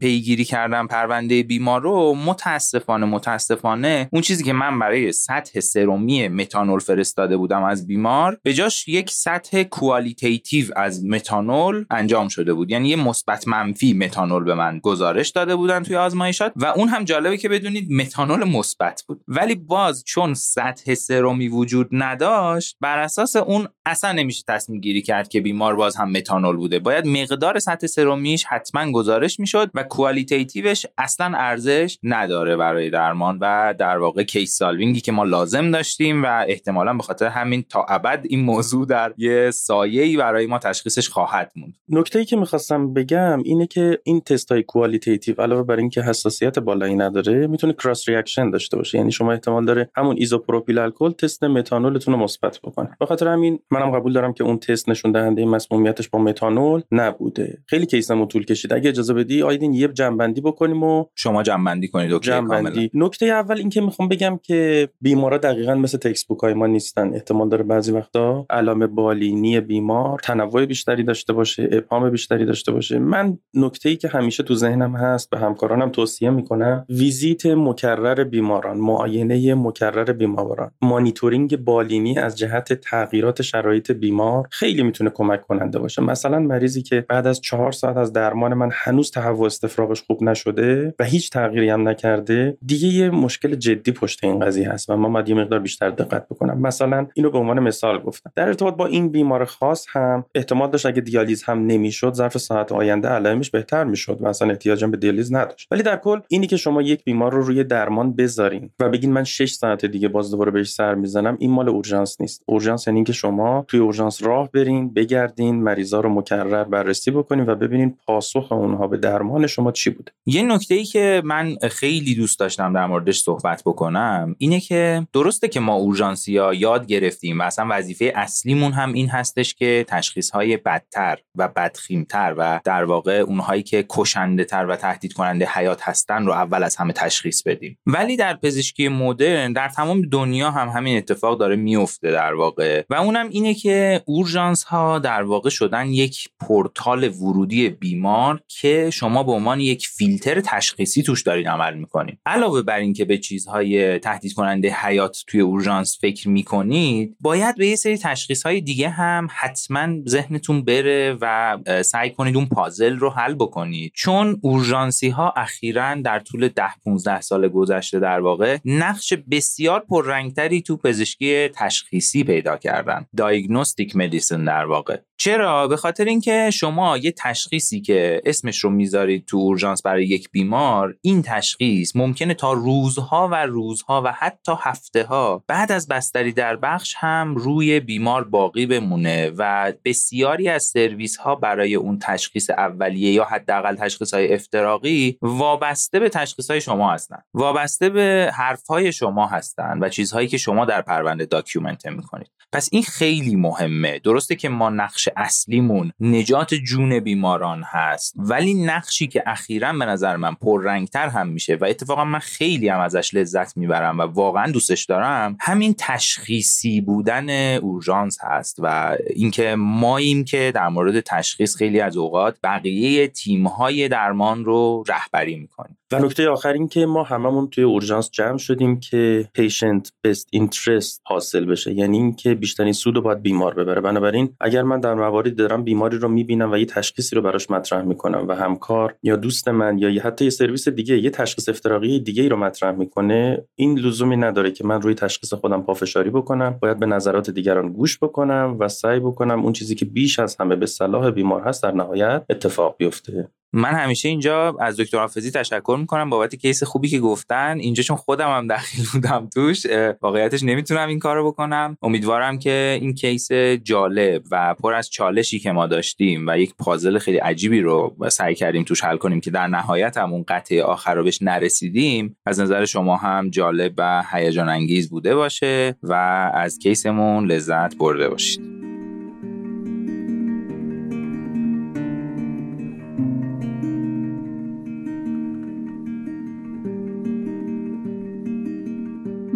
پیگیری کردم پرونده بیمار رو متاسفانه متاسفانه اون چیزی که من برای سطح سرومی متانول فرستاده بودم از بیمار به جاش یک سطح qualitative از متانول انجام شده بود. یعنی یه مثبت منفی متانول به من گزارش داده بودن توی آزمایشات و اون هم جالبه که بدونید متانول مثبت بود. ولی باز چون سطح سرومی وجود نداشت بر اساس اون اصلا نمیشه تصمیم گیری کرد که بیمار باز هم متانول بوده. باید مقدار سطح سرومیش حتما گزارش می‌شد و qualitative ش اصلا ارزش نداره برای درمان و در واقع case solving ی که ما لازم داشتیم و احتمالا به خاطر همین تا ابد این موضوع در یه سایه‌ای برای ما تشخیصش خواهد موند.
نکته ای که می‌خواستم بگم اینه که این تست های qualitative علاوه بر اینکه حساسیت بالایی نداره می‌تونه cross reaction داشته باشه. یعنی شما احتمال داره همون ایزوپروپیل الکل تست متانولتون رو مثبت بکنه. به خاطر همین منم قبول دارم که اون تست نشون دهنده مسمومیتش با متانول نبوده. خیلی کیسمو طول کشید. اگه اجازه بدی آیدین یه جنبندی بکنیم و
شما جنبندی کنید اوکی
جنبندی. نکته اول اینکه می‌خوام بگم که بیمارا دقیقا مثل تکست بوک های ما نیستن. احتمال داره بعضی وقتا علائم بالینی بیمار تنوع بیشتری داشته باشه ابهام بیشتری داشته باشه. من نکته ای که همیشه تو ذهنم هست به همکارانم توصیه می‌کنم ویزیت مکرر بیماران معاینه مکرر بیماران مانیتورینگ بالینی از جهت تغییرات شرایط بیمار خیلی می‌تونه کمک کننده باشه. مثلا مریضی که بعد از چهار ساعت از درمان من هنوز تهوع استفراغش خوب نشده و هیچ تغییری هم نکرده دیگه یه مشکل جدی پشت این قضیه هست و ما باید یه مقدار بیشتر دقت بکنم. مثلا اینو به عنوان مثال گفتم. در ارتباط با این بیمار خاص هم احتمال داشت اگه دیالیز هم نمی‌شد ظرف ساعت آینده علائمش بهتر می‌شد و اصلا احتیاج به دیالیز نداشت. ولی در کل اینی که شما یک بیمار رو روی درمان بذارین و بگین من 6 ساعت دیگه باز دوباره بهش سر می‌زنم این مال اورژانس نیست. اورژانس یعنی که شما توی اورژانس راه برین بگردین مریضا رو مکرر بررسی بکنین و ببینین پاسخ اونها به درمان شما چی بوده.
یه نکته ای که من خیلی دوست داشتم در موردش صحبت بکنم اینه که درسته که ما اورژانسیا یاد گرفتیم و اصلا وظیفه اصلیمون هم این هستش که تشخیص های بدتر و بدخیمتر و در واقع اونهایی که کشنده تر و تهدید کننده حیات هستن رو اول از همه تشخیص بدیم. ولی در پزشکی مدرن در تمام دنیا هم همین اتفاق داره میفته در واقع و اونم اینه که اورژانس ها در واقع شدن یک پورتال ورودی بیمار که شما به عنوان یک فیلتر تشخیصی توش دارید عمل می‌کنید علاوه بر اینکه به چیزهای تهدید کننده حیات توی اورژانس فکر می‌کنید باید به یه سری تشخیص های دیگه هم حتما ذهنتون بره و سعی کنید اون پازل رو حل بکنید. چون اورژانسی ها اخیرا در طول 10 15 سال گذشته در واقع نقش بسیار پررنگتری تو پزشکی تشخیصی پیدا کردن. دایگنوستیک مدیسن در واقع. چرا؟ به خاطر اینکه شما یه تشخیصی که اسمش رو می‌ذارید تو اورژانس برای یک بیمار این تشخیص ممکنه تا روزها و روزها و حتی هفته ها بعد از بستری در بخش هم روی بیمار باقی بمونه و بسیاری از سرویس ها برای اون تشخیص اولیه یا حداقل تشخیص های افتراقی وابسته به تشخیص های شما هستن. وابسته به حرف های شما هستن و چیزهایی که شما در پرونده document می‌کنید. پس این خیلی مهمه. درسته که ما نقش اصلیمون نجات جون بیماران هست ولی نقشی که اخیرا به نظر من پررنگتر هم میشه و اتفاقا من خیلی هم ازش لذت می‌برم و واقعا دوستش دارم همین تشخیصی بودن اورژانس هست و اینکه ماییم که در مورد تشخیص خیلی از اوقات بقیه تیم‌های درمان رو رهبری می‌کنیم.
و نکته آخر این که ما هممون توی اورژانس جمع شدیم که پیشنت بست اینترست حاصل بشه. یعنی اینکه بیشترین سود رو باید بیمار ببره. بنابراین اگر من در مواردی دارم بیماری رو می‌بینم و یه تشخیصی رو براش مطرح می‌کنم و همکار یا دوست من یا حتی یه سرویس دیگه یه تشخیص افتراقی دیگه ای رو مطرح می‌کنه این لزومی نداره که من روی تشخیص خودم پافشاری بکنم. باید به نظرات دیگران گوش بکنم و سعی بکنم اون چیزی که بیش از همه به صلاح بیمار هست در نهایت اتفاق بیفته.
من همیشه اینجا از دکتر حافظی تشکر می‌کنم بابت کیس خوبی که گفتن. اینجا چون خودم هم دخیل بودم توش واقعیتش نمی‌تونم این کارو بکنم. امیدوارم که این کیس جالب و پر از چالشی که ما داشتیم و یک پازل خیلی عجیبی رو سعی کردیم توش حل کنیم که در نهایت هم اون قطعه آخر رو بهش نرسیدیم از نظر شما هم جالب و هیجان انگیز بوده باشه و از کیسمون لذت برده باشید.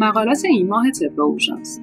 مقالات این ماه طب اورژانس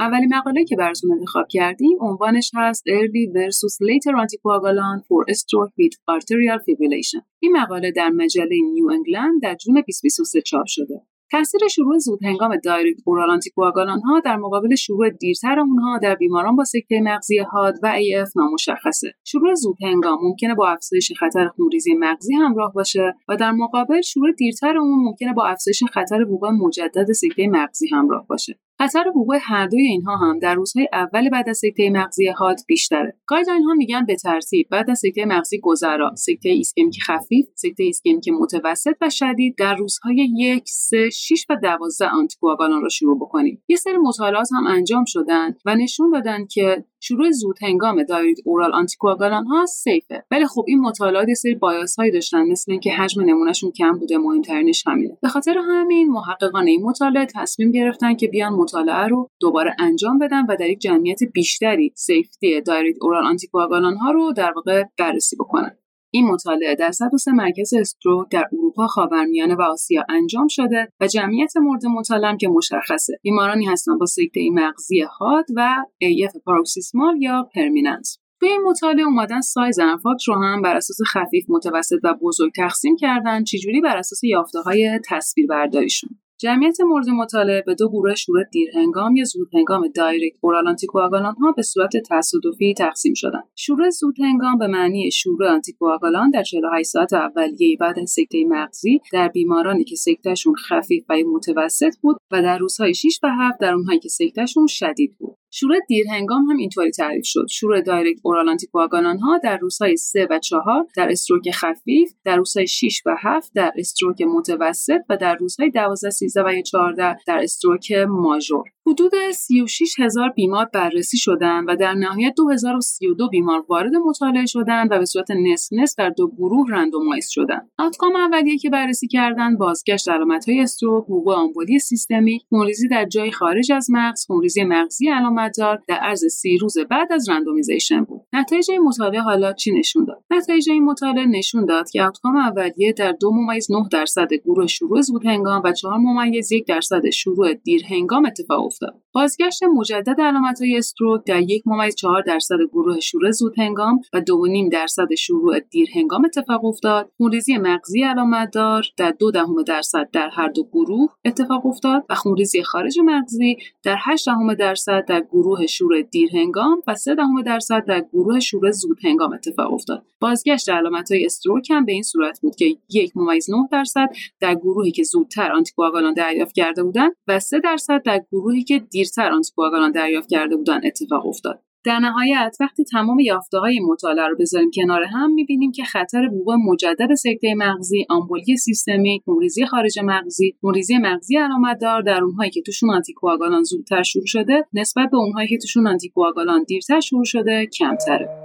اولین مقاله که براتون انتخاب کردیم عنوانش هست Early versus Later Anticoagulation for Stroke with Atrial Fibrillation. این مقاله در مجله نیو انگلند در جون 2023 چاپ شده. تاثیر شروع زود هنگام direct oral anticoagulant ها در مقابل شروع دیرتر اونها در بیماران با سکته مغزی حاد و AF نامشخصه. شروع زود هنگام ممکنه با افزایش خطر خونریزی مغزی همراه باشه و در مقابل شروع دیرتر اون ممکنه با افزایش خطر وقوع مجدد سکته مغزی همراه باشه. خطر وقوع هر دوی اینها هم در روزهای اول بعد از سکته مغزی حاد بیشتره. guideline ها میگن به ترتیب بعد از سکته مغزی گذرا، سکته ایسکمیک خفیف، سکته ایسکمیک متوسط و شدید در روزهای یک، سه، 6 و 12 anticoagulant رو شروع بکنیم. یه سری مطالعات هم انجام شدن و نشون دادن که شروع زود هنگام direct oral anticoagulant ها safe ه ولی خب این مطالعات یه سری bias هایی داشتن مثل اینکه حجم نمونهشون کم بوده مهمترینش همینه به خاطر همین محققان این مطالعه تصمیم گرفتن که بیان مطالعه رو دوباره انجام بدن و در یک جمعیت بیشتری safety direct oral anticoagulant ها رو در واقع بررسی بکنن. این مطالعه در 103 مرکز stroke در اروپا، خاورمیانه و آسیا انجام شده و جمعیت مورد مطالعه که مشخصه. بیمارانی هستند با سکته مغزی حاد و AF paroxysmal یا permanent توی این مطالعه اومدن سایز infarct رو هم بر اساس خفیف متوسط و بزرگ تقسیم کردن چجوری بر اساس یافته های تصویر برداریشون جمعیت مورد مطالعه به دو گروه شروع دیرهنگام یا زودهنگام direct oral anticoagulant ها به صورت تصادفی تقسیم شدند. شروع زودهنگام به معنی شروع anticoagulant در 48 ساعت اولیه بعد از سکته مغزی در بیمارانی که سکتهشون خفیف و متوسط بود و در روزهای 6 و 7 در اونهایی که سکتهشون شدید بود. شروع دیرهنگام هم اینطوری تعریف شد شروع دایرکت اورال آنتیکواگالان ها در روزهای 3 و 4 در استروک خفیف در روزهای 6 و 7 در استروک متوسط و در روزهای 12 13 و 14 در استروک ماژور حدود 36 هزار بیمار بررسی شدند و در نهایت 2032 بیمار وارد مطالعه شدند و به صورت نصف نصف در دو گروه رندومایز شدند. آتکام اولیه که بررسی کردند بازگشت علامت‌های استروک، وقوع آمبولی سیستمی، خونریزی در جای خارج از مغز، خونریزی مغزی در عرض سی روز بعد از randomization بود. نتایج این مطالعه حالا چی نشون داد؟ نتایج این مطالعه نشون داد که outcome اولیه در دو ممیز 9 درصد گروه شروع زود هنگام و 4 ممیز 1 درصد شروع دیر هنگام اتفاق افتاد. بازگشت مجدد علامت های stroke در یک ممیز چهار درصد گروه شروع زود هنگام و دو نیم درصد شروع دیر هنگام اتفاق افتاد. خونریزی مغزی علامت دار در دو دهم درصد در هر دو گروه اتفاق افتاد و خونریزی خارج مغزی در 8 دهم درصد در گروه شروع دیر هنگام و 3 دهم درصد در گروه شروع زود هنگام اتفاق افتاد. بازگشت علامت های استروک هم به این صورت بود که یک ممیز 9 درصد در گروهی که زودتر آنتیکواگالان دریافت کرده بودند و 3 درصد در گروهی که دیرتر آنتیکواگالان دریافت کرده بودند اتفاق افتاد. در نهایت وقتی تمام یافته های مطالعه رو بذاریم کنار هم می‌بینیم که خطر وقوع مجدد سکته مغزی، آمبولی سیستمی، خونریزی خارج مغزی، خونریزی مغزی علامتدار در اونهایی که توشون آنتیکواگالان زودتر شروع شده نسبت به اونهایی که توشون آنتیکواگالان دیرتر شروع شده کمتره.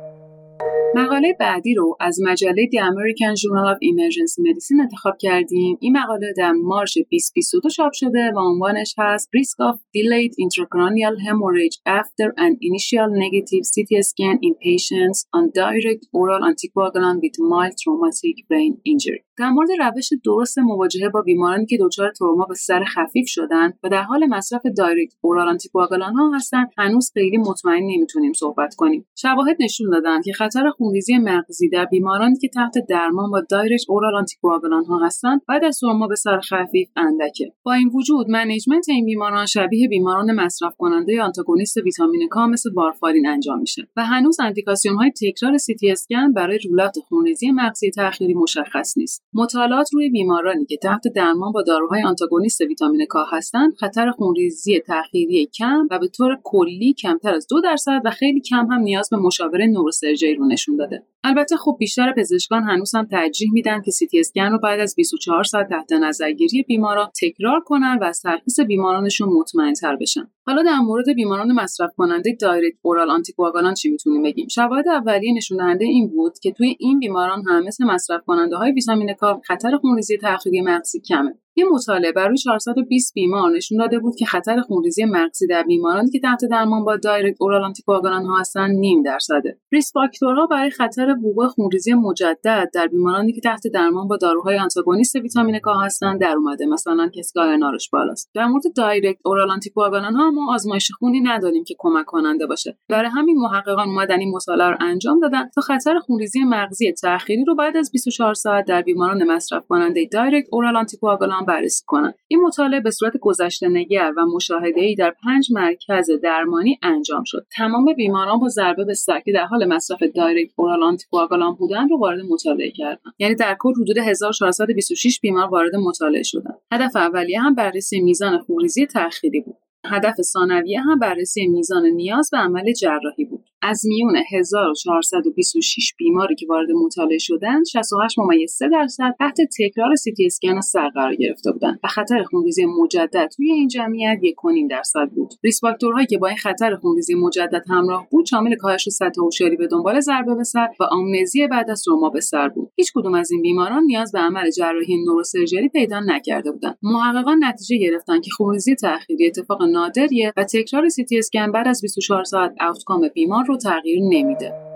مقاله بعدی رو از مجله The American Journal of Emergency Medicine انتخاب کردیم. این مقاله در March 2022 چاپ شده و عنوانش هست Risk of Delayed Intracranial Hemorrhage After an Initial Negative CT Scan in Patients on Direct Oral Anticoagulant with Mild Traumatic Brain Injury. در مورد روش درست مواجهه با بیمارانی که دچار تروما به سر خفیف شدن و در حال مصرف direct oral anticoagulant ها هستند هنوز خیلی مطمئن نمی‌تونیم صحبت کنیم. شواهد نشون دادن که خطر خونریزی مغزی در بیمارانی که تحت درمان با direct oral anticoagulant ها هستند بعد از تروما به سر خفیف اندکه. با این وجود management این بیماران شبیه بیماران مصرف کننده آنتاگونیست ویتامین کا مثل وارفارین انجام میشه و هنوز اندیکاسیون های تکرار سی اسکن برای rule out خونریزی مغزی تأخیری مشخص نیست. مطالعات روی بیمارانی که تحت درمان با داروهای آنتاگونیست ویتامین کا هستند خطر خونریزی تأخیری کم و به طور کلی کمتر از دو درصد و خیلی کم هم نیاز به مشاوره neurosurgery رو نشون داده. البته خب بیشتر پزشکان هنوز هم ترجیح میدن که سی اسکن رو بعد از 24 ساعت تحت نظرگیری بیماران تکرار کنن و از ترخیص بیمارانشون مطمئن تر بشن. حالا در مورد بیماران مصرف کننده direct oral anticoagulant چی می‌تونیم بگیم؟ شواهد اولیه نشون دهنده این بود که توی این بیماران هم مثل مصرف کننده های ویتامین خطر خونریزی تأخیری مغزی کمه. یه مطالعه بر روی 420 بیمار نشون داده بود که خطر خونریزی مغزی در بیمارانی که تحت درمان با direct oral anticoagulant ها هستن نیم درصده. risk factor ها برای خطر وقوع خونریزی مجدد در بیمارانی که تحت درمان با داروهای آنتاگونیست ویتامین کا هستند در اومده مثلا کسی INR ش بالاست. در مورد direct oral anticoagulant ها ما آزمایش خونی نداریم که کمک کننده باشه. برای همین محققان اومدن این مطالعه رو انجام دادن تا خطر خونریزی مغزی تأخیری رو بعد از 24 ساعت در بیماران مصرف کننده direct oral anticoagulant بررسی کنند این مطالعه به صورت گذشته نگر و مشاهده ای در پنج مرکز درمانی انجام شد. تمام بیماران با ضربه به سر که در حال مصرف direct oral anticoagulant بودند رو وارد مطالعه کردند یعنی در کل حدود 1426 بیمار وارد مطالعه شدند هدف اولیه هم بررسی میزان خونریزی تأخیری بود. هدف ثانویه هم بررسی میزان نیاز به عمل جراحی بود. از میون 1426 بیماری که وارد مطالعه شدند 68 ممیز 3 درصد تحت تکرار سی اسکن سر قرار گرفته بودند و خطر خونریزی مجدد توی این جمعیت 1.5 درصد بود. risk factor هایی که با این خطر خونریزی مجدد همراه بود شامل کاهش سطح هوشیاری به دنبال ضربه به سر و آمنزی بعد از تروما به سر بود. هیچ کدوم از این بیماران نیاز به عمل جراحی neurosurgery پیدا نکرده بودند. محققان نتیجه گرفتند که خونریزی تأخیری اتفاق نادریه و تکرار سی اسکن بعد از 24 ساعت outcome بیمار رو تغییر نمیده.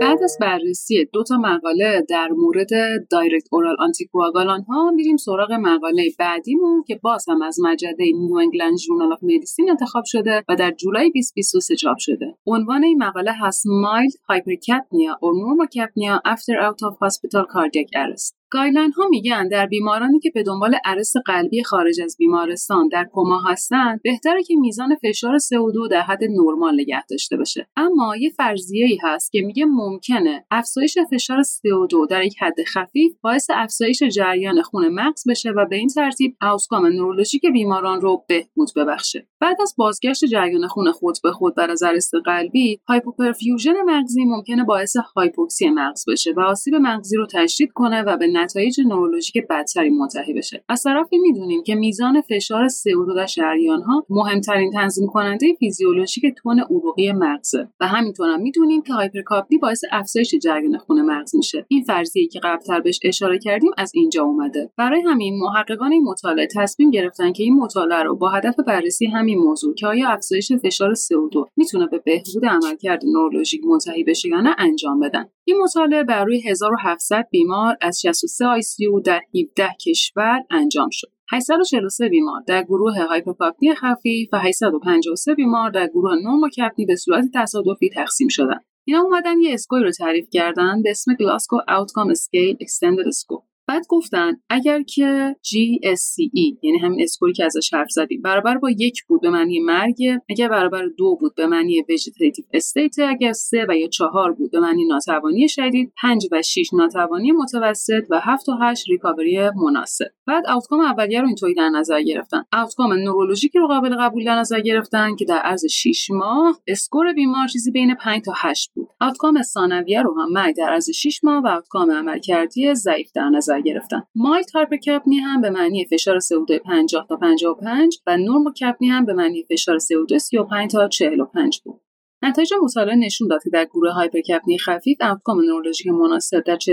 بعد از بررسی دو تا مقاله در مورد direct oral anticoagulant ها میریم سراغ مقاله بعدیمون که باز هم از مجله New England Journal of Medicine انتخاب شده و در جولای 2023 چاپ شده. عنوان این مقاله هست Mild Hypercapnia or Normocapnia After Out of Hospital Cardiac Arrest. guideline ها میگن در بیمارانی که به دنبال arrest قلبی خارج از بیمارستان در کما هستند بهتره که میزان فشار CO2 در حد نرمال نگه داشته بشه. اما یه فرضیه ای هست که میگه ممکنه افزایش فشار CO2 در یک حد خفیف باعث افزایش جریان خون مغز بشه و به این ترتیب outcome نورولوژیک بیماران رو بهبود ببخشه. بعد از بازگشت جریان خون خود به خود بعد از arrest قلبی hypoperfusion مغزی ممکنه باعث هایپوکسی مغز بشه و آسیب مغزی رو تشدید کنه و به نتایج نورولوژیک بدتری منتهی بشه. از طرفی می‌دونیم که میزان فشار CO2 در شریان ها مهمترین تنظیم کننده فیزیولوژیک تون عروقی مغزه و همینطور هم می‌دونیم که هایپرکاپنی باعث افزایش جریان خون مغز میشه. این فرضیه که قبلتر بهش اشاره کردیم از اینجا اومده. برای همین محققان این مطالعه تصمیم گرفتن که این مطالعه رو با هدف بررسی همین موضوع که آیا افزایش فشار CO2 می‌تونه به بهبود عملکرد نورولوژیک منتهی بشه یا نه انجام بدن. این مطالعه بر روی 1700 بیمار از 63 ICU در 17 کشور انجام شد. 843 بیمار در گروه هایپوکاپنی خفیف و 853 بیمار در گروه نورموکپنی به صورت تصادفی تقسیم شدند. اینا اومدن یه اسکوی رو تعریف کردن به اسم گلاسکو Outcome Scale Extended Scope. بعد گفتن اگر که GSCE یعنی همین اسکوری که ازش حرف زدیم برابر با یک بود به معنی مرگ اگر برابر دو بود به معنی vegetative state اگر سه و یا چهار بود به معنی ناتوانی شدید پنج و 6 ناتوانی متوسط و هفت و هشت recovery مناسب. بعد outcome اولیه رو اینطوری در نظر گرفتن. outcome نورولوژیکی رو قابل قبول در نظر گرفتن که در عرض 6 ماه score بیمار چیزی بین 5 تا 8 بود. outcome ثانویه رو هم مرگ در عرض 6 ماه و outcome عملکردی ضعیف در نظر نظر گرفتن. mild هایپرکپنی هم به معنی فشار CO2 50 تا 55 و نورموکپنی هم به معنی فشار CO2 35 تا 45 بود. نتایج مطالعه نشون داد که در گروه هایپرکپنی خفیف outcome نورولوژیک مناسب در 43.5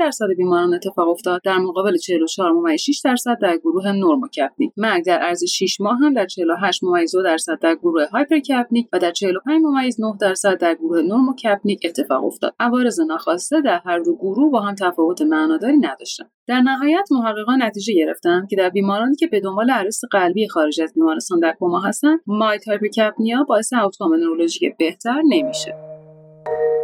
درصد بیماران اتفاق افتاد. در مقابل 44.6 درصد در گروه نورموکپنی. مرگ در عرض 6 ماه هم در 48 درصد در گروه hypercapnic و در 45 درصد در گروه normocapnic اتفاق افتاد. عوارض ناخواسته در هر دو گروه با هم تفاوت معناداری نداشتند. در نهایت محققان نتیجه گرفتند که در بیمارانی که به دنبال arrest قلبی خارج از بیمارستان در کما هستند mild hypercapnia باعث outcome نورولوژیک بهتر نمیشه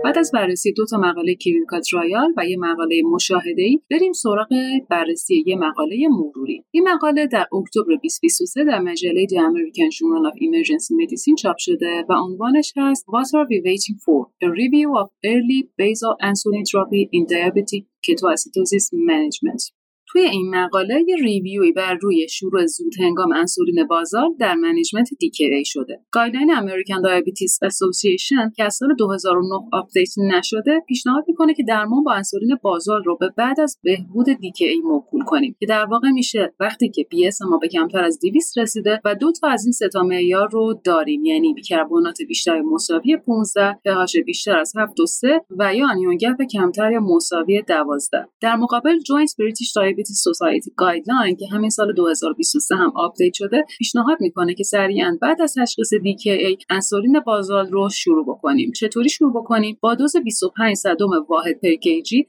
بعد از بررسی دو تا مقاله clinical trial و یه مقاله مشاهده‌ای بریم سراغ بررسی یه مقاله مروری این مقاله در اکتبر 2023 در مجله The American Journal of Emergency Medicine چاپ شده و عنوانش هست What are we waiting for? A review of early basal insulin therapy in diabetic ketoacidosis management توی این مقاله یه review ی بر روی شروع زود هنگام انسولین basal در management DKA شده. guideline American Diabetes Association که از سال 2009 update نشده پیشنهاد می‌کنه که درمان با انسولین basal رو به بعد از بهبود DKA موکول کنیم که در واقع میشه وقتی که BS ما به کمتر از 200 رسیده و دو تا از این سه تا معیار رو داریم یعنی بیکربنات بیشتر مساوی 15 pH بیشتر از 7 و 3 و یا anion gap کمتر یا مساوی 12 در مقابل Joint British Diabetes Society guideline که همین سال 2023 هم update شده پیشنهاد می‌کنه که سریعا بعد از تشخیص DKA انسولین basal رو شروع بکنیم. چطوری شروع بکنیم؟ با دوز 25 صدم واحد per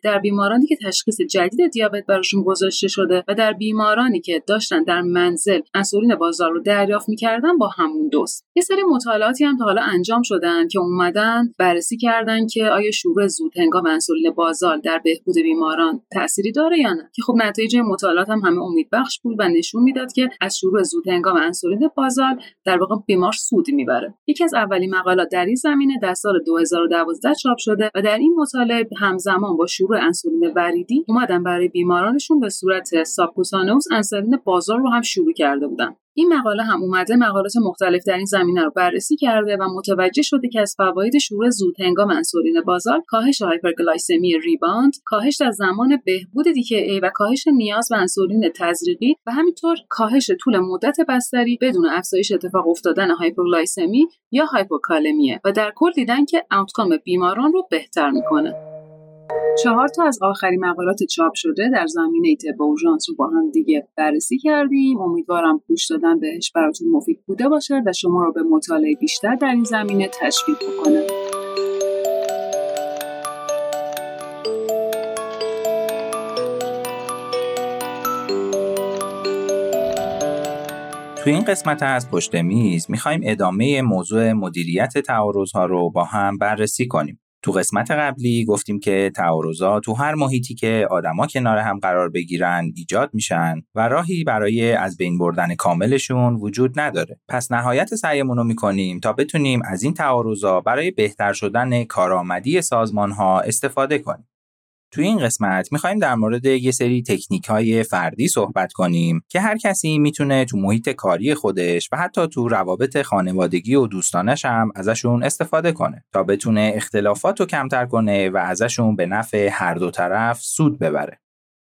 در بیمارانی که تشخیص جدید دیابت براشون گذاشته شده و در بیمارانی که داشتن در منزل انسولین basal رو دریافت می‌کردن با همون دوز. یه سری مطالعاتی هم تا حالا انجام شدن که اومدن بررسی کردن که آیا شروع زود هنگام انسولین basal در بهبود بیماران تأثیری داره یا نه. که خب نتایج مطالعات هم همه امیدبخش بود و نشون می‌داد که از شروع زود هنگام انسولین basal در واقع بیمار سود می‌بره. یکی از اولین مقالات در این زمینه در سال 2012 چاپ شده و در این مطالعه همزمان با شروع انسولین وریدی اومدن برای بیمارانشون به صورت subcutaneous انسولین basal رو هم شروع کرده بودن. این مقاله هم اومده مقالات مختلف در این زمینه رو بررسی کرده و متوجه شده که از فواید شروع زود هنگام انسولین basal کاهش hyperglycemia rebound کاهش در زمان بهبود ای و کاهش نیاز به انسولین تزریقی و همینطور کاهش طول مدت بستری بدون افزایش اتفاق افتادن هایپرگلایسمی یا هایپوکالمیه و در کل دیدن که آوتکام بیماران رو بهتر می‌کنه. چهار تا از آخرین مقالات چاپ شده در زمینه طب اورژانس رو با هم دیگه بررسی کردیم امیدوارم گوش دادن بهش براتون مفید بوده باشه و شما رو به مطالعه بیشتر در این زمینه تشویق بکنه
تو این قسمت از پشت میز می‌خوایم ادامه موضوع مدیریت تعارضها رو با هم بررسی کنیم. تو قسمت قبلی گفتیم که تعارضا تو هر محیطی که آدما کنار هم قرار بگیرن ایجاد میشن و راهی برای از بین بردن کاملشون وجود نداره. پس نهایت سعیمون رو می‌کنیم تا بتونیم از این تعارضا برای بهتر شدن کارآمدی سازمان ها استفاده کنیم. توی این قسمت می‌خوایم در مورد یه سری تکنیک های فردی صحبت کنیم که هر کسی می‌تونه تو محیط کاری خودش و حتی تو روابط خانوادگی و دوستانش هم ازشون استفاده کنه تا بتونه اختلافات رو کمتر کنه و ازشون به نفع هر دو طرف سود ببره.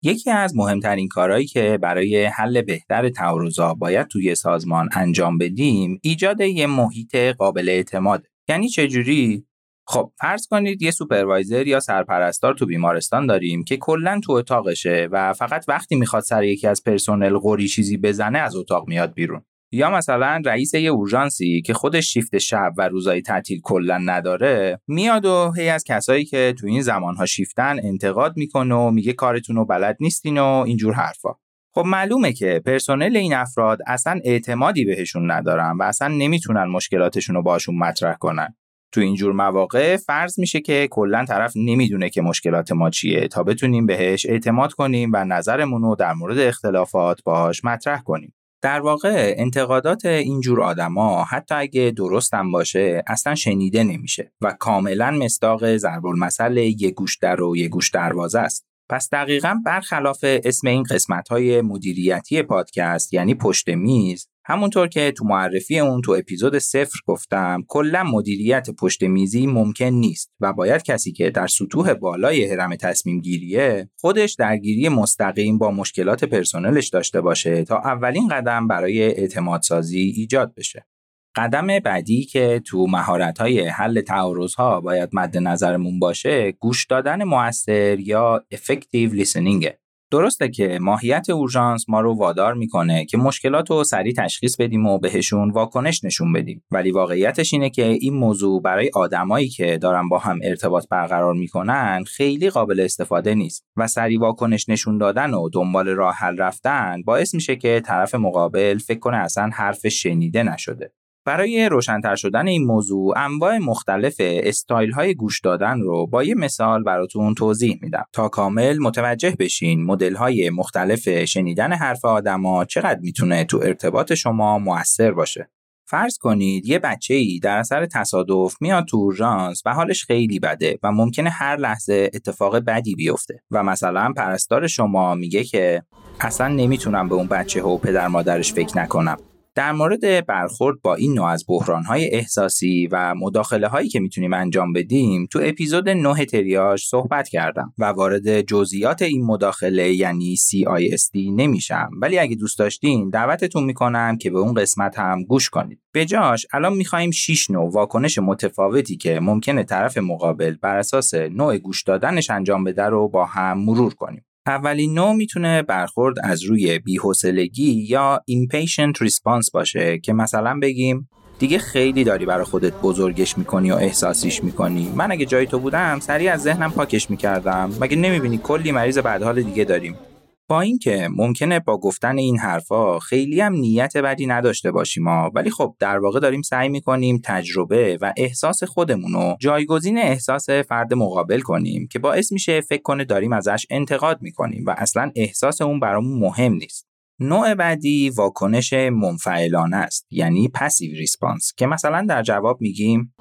یکی از مهمترین کارهایی که برای حل بهتر تعارضا باید توی سازمان انجام بدیم ایجاد یه محیط قابل اعتماده. یعنی چجوری خب فرض کنید یه سوپروایزر یا سرپرستار تو بیمارستان داریم که کلا تو اتاقشه و فقط وقتی می‌خواد سر یکی از پرسنل قوری چیزی بزنه از اتاق میاد بیرون. یا مثلا رئیس یه اورژانسی که خودش شیفت شب و روزای تعطیل کلا نداره میاد و هی از کسایی که تو این زمانها شیفتن انتقاد می‌کنه و میگه کارتون رو بلد نیستین و اینجور حرفا. خب معلومه که پرسنل این افراد اصلا اعتمادی بهشون ندارن و اصلا نمی‌تونن مشکلاتشون رو باشون مطرح کنن. تو اینجور مواقع فرض میشه که کلا طرف نمی‌دونه که مشکلات ما چیه تا بتونیم بهش اعتماد کنیم و نظرمون رو در مورد اختلافات باهاش مطرح کنیم. در واقع انتقادات اینجور آدما حتی اگه درستم باشه اصلا شنیده نمیشه و کاملا مصداق ضرب المثل یه گوش در و یه گوش دروازه است. پس دقیقا برخلاف اسم این قسمت های مدیریتی پادکست یعنی پشت میز همونطور که تو معرفی اون تو اپیزود صفر گفتم کلا مدیریت پشت میزی ممکن نیست و باید کسی که در سطوح بالای هرم تصمیم گیریه خودش درگیری مستقیم با مشکلات پرسنلش داشته باشه تا اولین قدم برای اعتماد سازی ایجاد بشه. قدم بعدی که تو مهارت‌های حل تعارض‌ها باید مد نظرمون باشه گوش دادن موثر یا effective listening درسته که ماهیت اورژانس ما رو وادار می‌کنه که مشکلات رو سریع تشخیص بدیم و بهشون واکنش نشون بدیم. ولی واقعیتش اینه که این موضوع برای آدمایی که دارن با هم ارتباط برقرار می‌کنن خیلی قابل استفاده نیست و سریع واکنش نشون دادن و دنبال راه حل رفتن باعث میشه که طرف مقابل فکر کنه اصلا حرف شنیده نشده. برای روشنتر شدن این موضوع انواع مختلف استایل های گوش دادن رو با یه مثال براتون توضیح میدم. تا کامل متوجه بشین مدل های مختلف شنیدن حرف آدما چقدر می‌تونه تو ارتباط شما موثر باشه. فرض کنید یه بچه ای در اثر تصادف میاد تو اورژانس و حالش خیلی بده و ممکنه هر لحظه اتفاق بدی بیفته و مثلا پرستار شما میگه که اصلا نمی‌تونم به اون بچه و پدر مادرش فکر نکنم. در مورد برخورد با این نوع از بحرانهای احساسی و مداخله هایی که می‌تونیم انجام بدیم تو اپیزود 9 تریاج صحبت کردم و وارد جزئیات این مداخله یعنی CISD نمیشم. ولی اگه دوست داشتین دعوتتون می‌کنم که به اون قسمت هم گوش کنید. به جاش الان می‌خوایم 6 نوع واکنش متفاوتی که ممکنه طرف مقابل بر اساس نوع گوش دادنش انجام بده رو با هم مرور کنیم. اولین نوع می‌تونه برخورد از روی بیحسلگی یا impatient response باشه که مثلا بگیم دیگه خیلی داری برای خودت بزرگش می‌کنی و احساسیش می‌کنی. من اگه جای تو بودم سریع از ذهنم پاکش می‌کردم. مگه نمی‌بینی کلی مریض بعدحال دیگه داریم؟ با اینکه ممکنه با گفتن این حرفا خیلی هم نیت بدی نداشته باشیم ما ولی خب در واقع داریم سعی می‌کنیم تجربه و احساس خودمون رو جایگزین احساس فرد مقابل کنیم که باعث میشه فکر کنه داریم ازش انتقاد می‌کنیم و اصلا احساس اون برامون مهم نیست. نوع بعدی واکنش منفعلانه است یعنی passive response که مثلا در جواب میگیم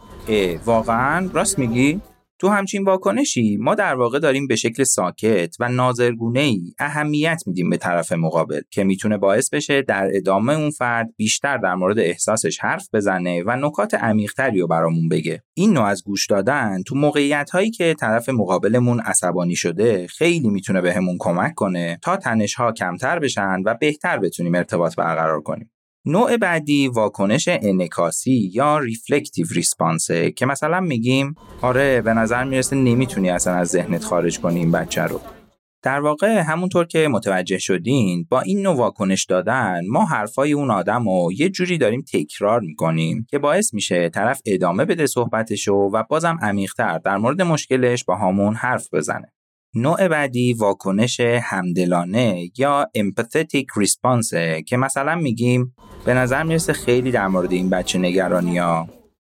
واقعا راست میگی؟ تو همچین واکنشی ما در واقع داریم به شکل ساکت و ناظرگونه ای اهمیت میدیم به طرف مقابل که می‌تونه باعث بشه در ادامه اون فرد بیشتر در مورد احساسش حرف بزنه و نکات عمیقتری رو برامون بگه. این نوع از گوش دادن تو موقعیت هایی که طرف مقابلمون عصبانی شده خیلی می‌تونه بهمون کمک کنه تا تنش ها کمتر بشن و بهتر بتونیم ارتباط برقرار کنیم. نوع بعدی واکنش انکاسی یا ریفلکتیو ریسپانسه که مثلا میگیم آره به نظر می‌رسه نمی‌تونی اصلا از ذهنت خارج کنی این بچه رو. در واقع همونطور که متوجه شدین با این نوع واکنش دادن ما حرفای اون آدم رو یه جوری داریم تکرار می‌کنیم که باعث میشه طرف ادامه بده صحبتشو و بازم عمیقتر در مورد مشکلش با همون حرف بزنه. نوع بعدی واکنش همدلانه یا empathetic response که مثلا میگیم به نظر می‌رسه خیلی در مورد این بچه نگرانی ها.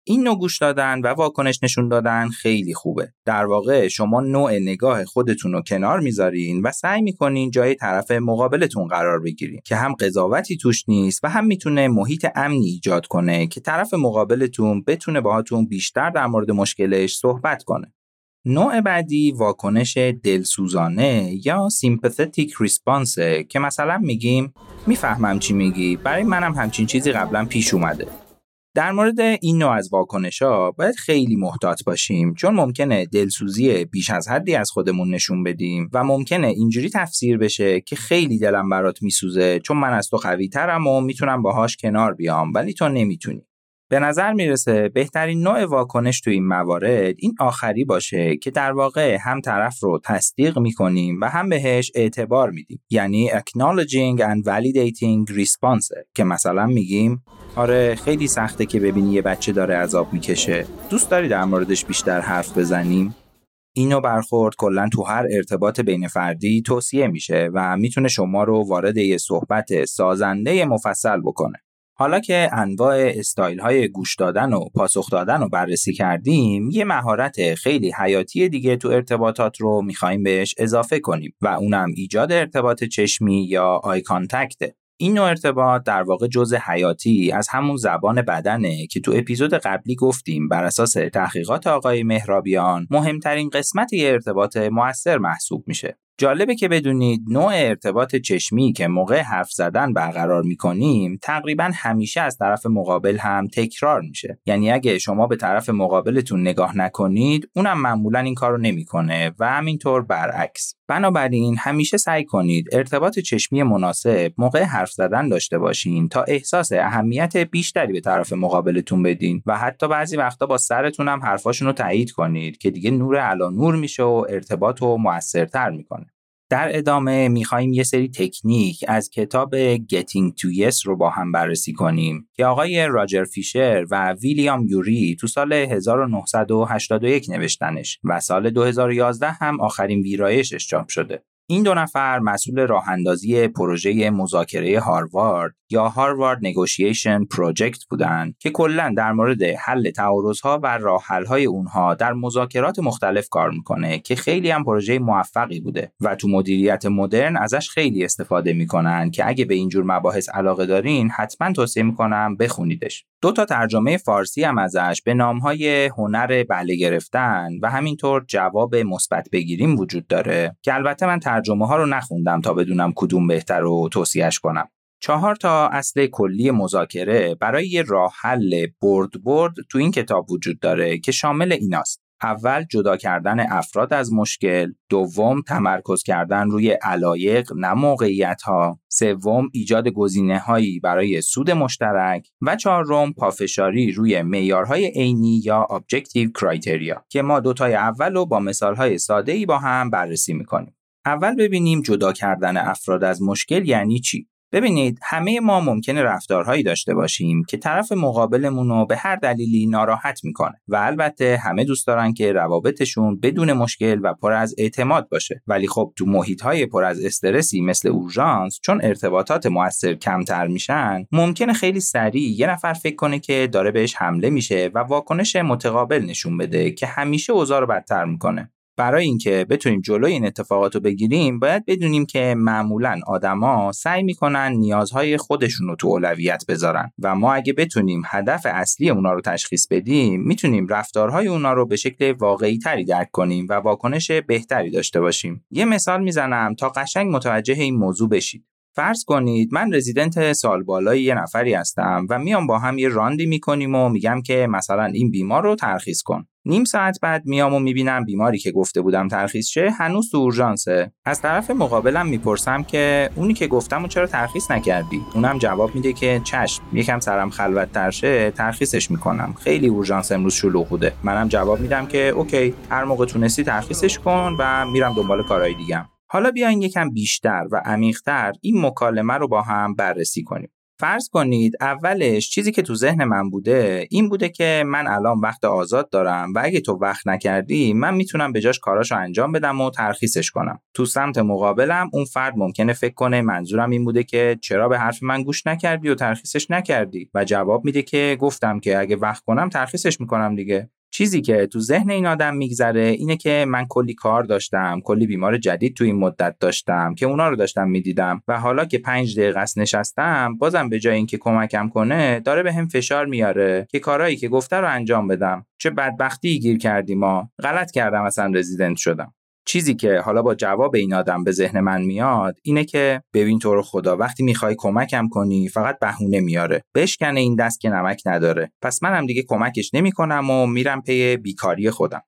این نوع گوش دادن و واکنش نشون دادن خیلی خوبه. در واقع شما نوع نگاه خودتون رو کنار می‌ذارین و سعی می‌کنین جای طرف مقابلتون قرار بگیرین که هم قضاوتی توش نیست و هم می‌تونه محیط امنی ایجاد کنه که طرف مقابلتون بتونه باهاتون بیشتر در مورد مشکلش صحبت کنه. نوع بعدی واکنش دلسوزانه یا سیمپاتیک ریسپانس که مثلا میگیم می‌فهمم چی میگی. برای منم همچین چیزی قبلا پیش اومده. در مورد این نوع از واکنش ها باید خیلی محتاط باشیم چون ممکنه دلسوزی بیش از حدی از خودمون نشون بدیم و ممکنه اینجوری تفسیر بشه که خیلی دلم برات میسوزه چون من از تو قوی ترم و می‌تونم باهاش کنار بیام ولی تو نمی‌تونی. به نظر می‌رسه بهترین نوع واکنش تو این موارد این آخری باشه که در واقع هم طرف رو تصدیق می‌کنیم و هم بهش اعتبار میدیم. یعنی acknowledging and validating response که مثلا میگیم آره خیلی سخته که ببینی یه بچه داره عذاب می‌کشه. دوست داری در موردش بیشتر حرف بزنیم؟ اینو برخورد کلا تو هر ارتباط بین فردی توصیه میشه و می‌تونه شما رو وارد یه صحبت سازنده مفصل بکنه. حالا که انواع استایل های گوش دادن و پاسخ دادن رو بررسی کردیم یه مهارت خیلی حیاتی دیگه تو ارتباطات رو می‌خوایم بهش اضافه کنیم و اونم ایجاد ارتباط چشمی یا آی کانتکته این نوع ارتباط در واقع جزء حیاتی از همون زبان بدنه که تو اپیزود قبلی گفتیم. بر اساس تحقیقات آقای مهرابیان مهمترین قسمت یه ارتباط موثر محسوب میشه. جالبه که بدونید نوع ارتباط چشمی که موقع حرف زدن برقرار می‌کنیم تقریبا همیشه از طرف مقابل هم تکرار میشه. یعنی اگه شما به طرف مقابلتون نگاه نکنید اونم معمولا این کارو نمی‌کنه و همینطور برعکس. بنابراین همیشه سعی کنید ارتباط چشمی مناسب موقع حرف زدن داشته باشین تا احساس اهمیت بیشتری به طرف مقابلتون بدین و حتی بعضی وقتا با سرتون هم حرفاشون رو تایید کنید که دیگه نور علا نور میشه و ارتباط رو موثرتر می‌کنه. در ادامه میخواییم یه سری تکنیک از کتاب Getting to Yes رو با هم بررسی کنیم که آقای راجر فیشر و ویلیام یوری تو سال 1981 نوشتنش و سال 2011 هم آخرین ویرایشش چاپ شده. این دو نفر مسئول راه اندازی پروژه مذاکره هاروارد یا هاروارد نگوشیشن پروژکت بودند که کلا در مورد حل تعارضها و راه های اونها در مذاکرات مختلف کار می‌کنه که خیلی هم پروژه موفقی بوده و تو مدیریت مدرن ازش خیلی استفاده می‌کنن که اگه به اینجور مباحث علاقه دارین حتما توصیه می‌کنم بخونیدش. دو تا ترجمه فارسی هم ازش به نامهای هنر بله گرفتن و همینطور جواب مثبت بگیریم وجود داره که البته من ترجمه ها رو نخوندم تا بدونم کدوم بهتر رو توصیهش کنم. چهار تا اصل کلی مذاکره برای راه حل برد برد تو این کتاب وجود داره که شامل ایناست. اول جدا کردن افراد از مشکل، دوم تمرکز کردن روی علایق نه موقعیت ها، سوم ایجاد گزینه هایی برای سود مشترک و چهارم پافشاری روی معیارهای عینی یا objective criteria که ما دوتای اول رو با مثال های ساده ای با هم بررسی می‌کنیم. اول ببینیم جدا کردن افراد از مشکل یعنی چی؟ ببینید همه ما ممکنه رفتارهایی داشته باشیم که طرف مقابلمون رو به هر دلیلی ناراحت می‌کنه و البته همه دوست دارن که روابطشون بدون مشکل و پر از اعتماد باشه. ولی خب تو محیط های پر از استرسی مثل اورژانس چون ارتباطات موثر کمتر میشن ممکنه خیلی سریع یه نفر فکر کنه که داره بهش حمله میشه و واکنش متقابل نشون بده که همیشه اوضاع رو بدتر می‌کنه. برای اینکه بتونیم جلوی این اتفاقات رو بگیریم باید بدونیم که معمولا آدما سعی می‌کنن نیازهای خودشون رو تو اولویت بذارن و ما اگه بتونیم هدف اصلی اونا رو تشخیص بدیم می‌تونیم رفتارهای اونا رو به شکل واقعی تری درک کنیم و واکنش بهتری داشته باشیم. یه مثال می‌زنم تا قشنگ متوجه این موضوع بشید. فرض کنید من رزیدنت سال بالای یه نفری هستم و میام با هم یه راندی می‌کنیم و میگم که مثلا این بیمار رو ترخیص کن. نیم ساعت بعد میام و می‌بینم بیماری که گفته بودم ترخیص شه هنوز تو اورژانسه. از طرف مقابلم می‌پرسم که اونی که گفتم و چرا ترخیص نکردی؟ اونم جواب میده که چشم. یکم سرم خلوت ترشه ترخیصش می‌کنم. خیلی اورژانس امروز شلوغ بوده. منم جواب میدم که اوکی هر موقع تونستی ترخیصش کن و میرم دنبال کارهای دیگم حالا بیاین یکم بیشتر و عمیقتر این مکالمه رو با هم بررسی کنیم. فرض کنید اولش چیزی که تو ذهن من بوده این بوده که من الان وقت آزاد دارم و اگه تو وقت نکردی من می‌تونم به جاش کاراشو انجام بدم و ترخیصش کنم. تو سمت مقابلم اون فرد ممکنه فکر کنه منظورم این بوده که چرا به حرف من گوش نکردی و ترخیصش نکردی؟ و جواب میده که گفتم که اگه وقت کنم ترخیصش می‌کنم دیگه. چیزی که تو ذهن این آدم میگذره اینه که من کلی کار داشتم کلی بیمار جدید تو این مدت داشتم که اونا رو داشتم می‌دیدم و حالا که پنج دقیقه است نشستم بازم به جای اینکه کمکم کنه داره به هم فشار میاره که کارهایی که گفته رو انجام بدم. چه بدبختی گیر کردیم ما. غلط کردم اصلا رزیدنت شدم. چیزی که حالا با جواب این آدم به ذهن من میاد اینه که ببین تو رو خدا وقتی می‌خوای کمکم کنی فقط بهونه میاره. بشکنه این دست که نمک نداره. پس منم دیگه کمکش نمی‌کنم و میرم پی بیکاری خودم.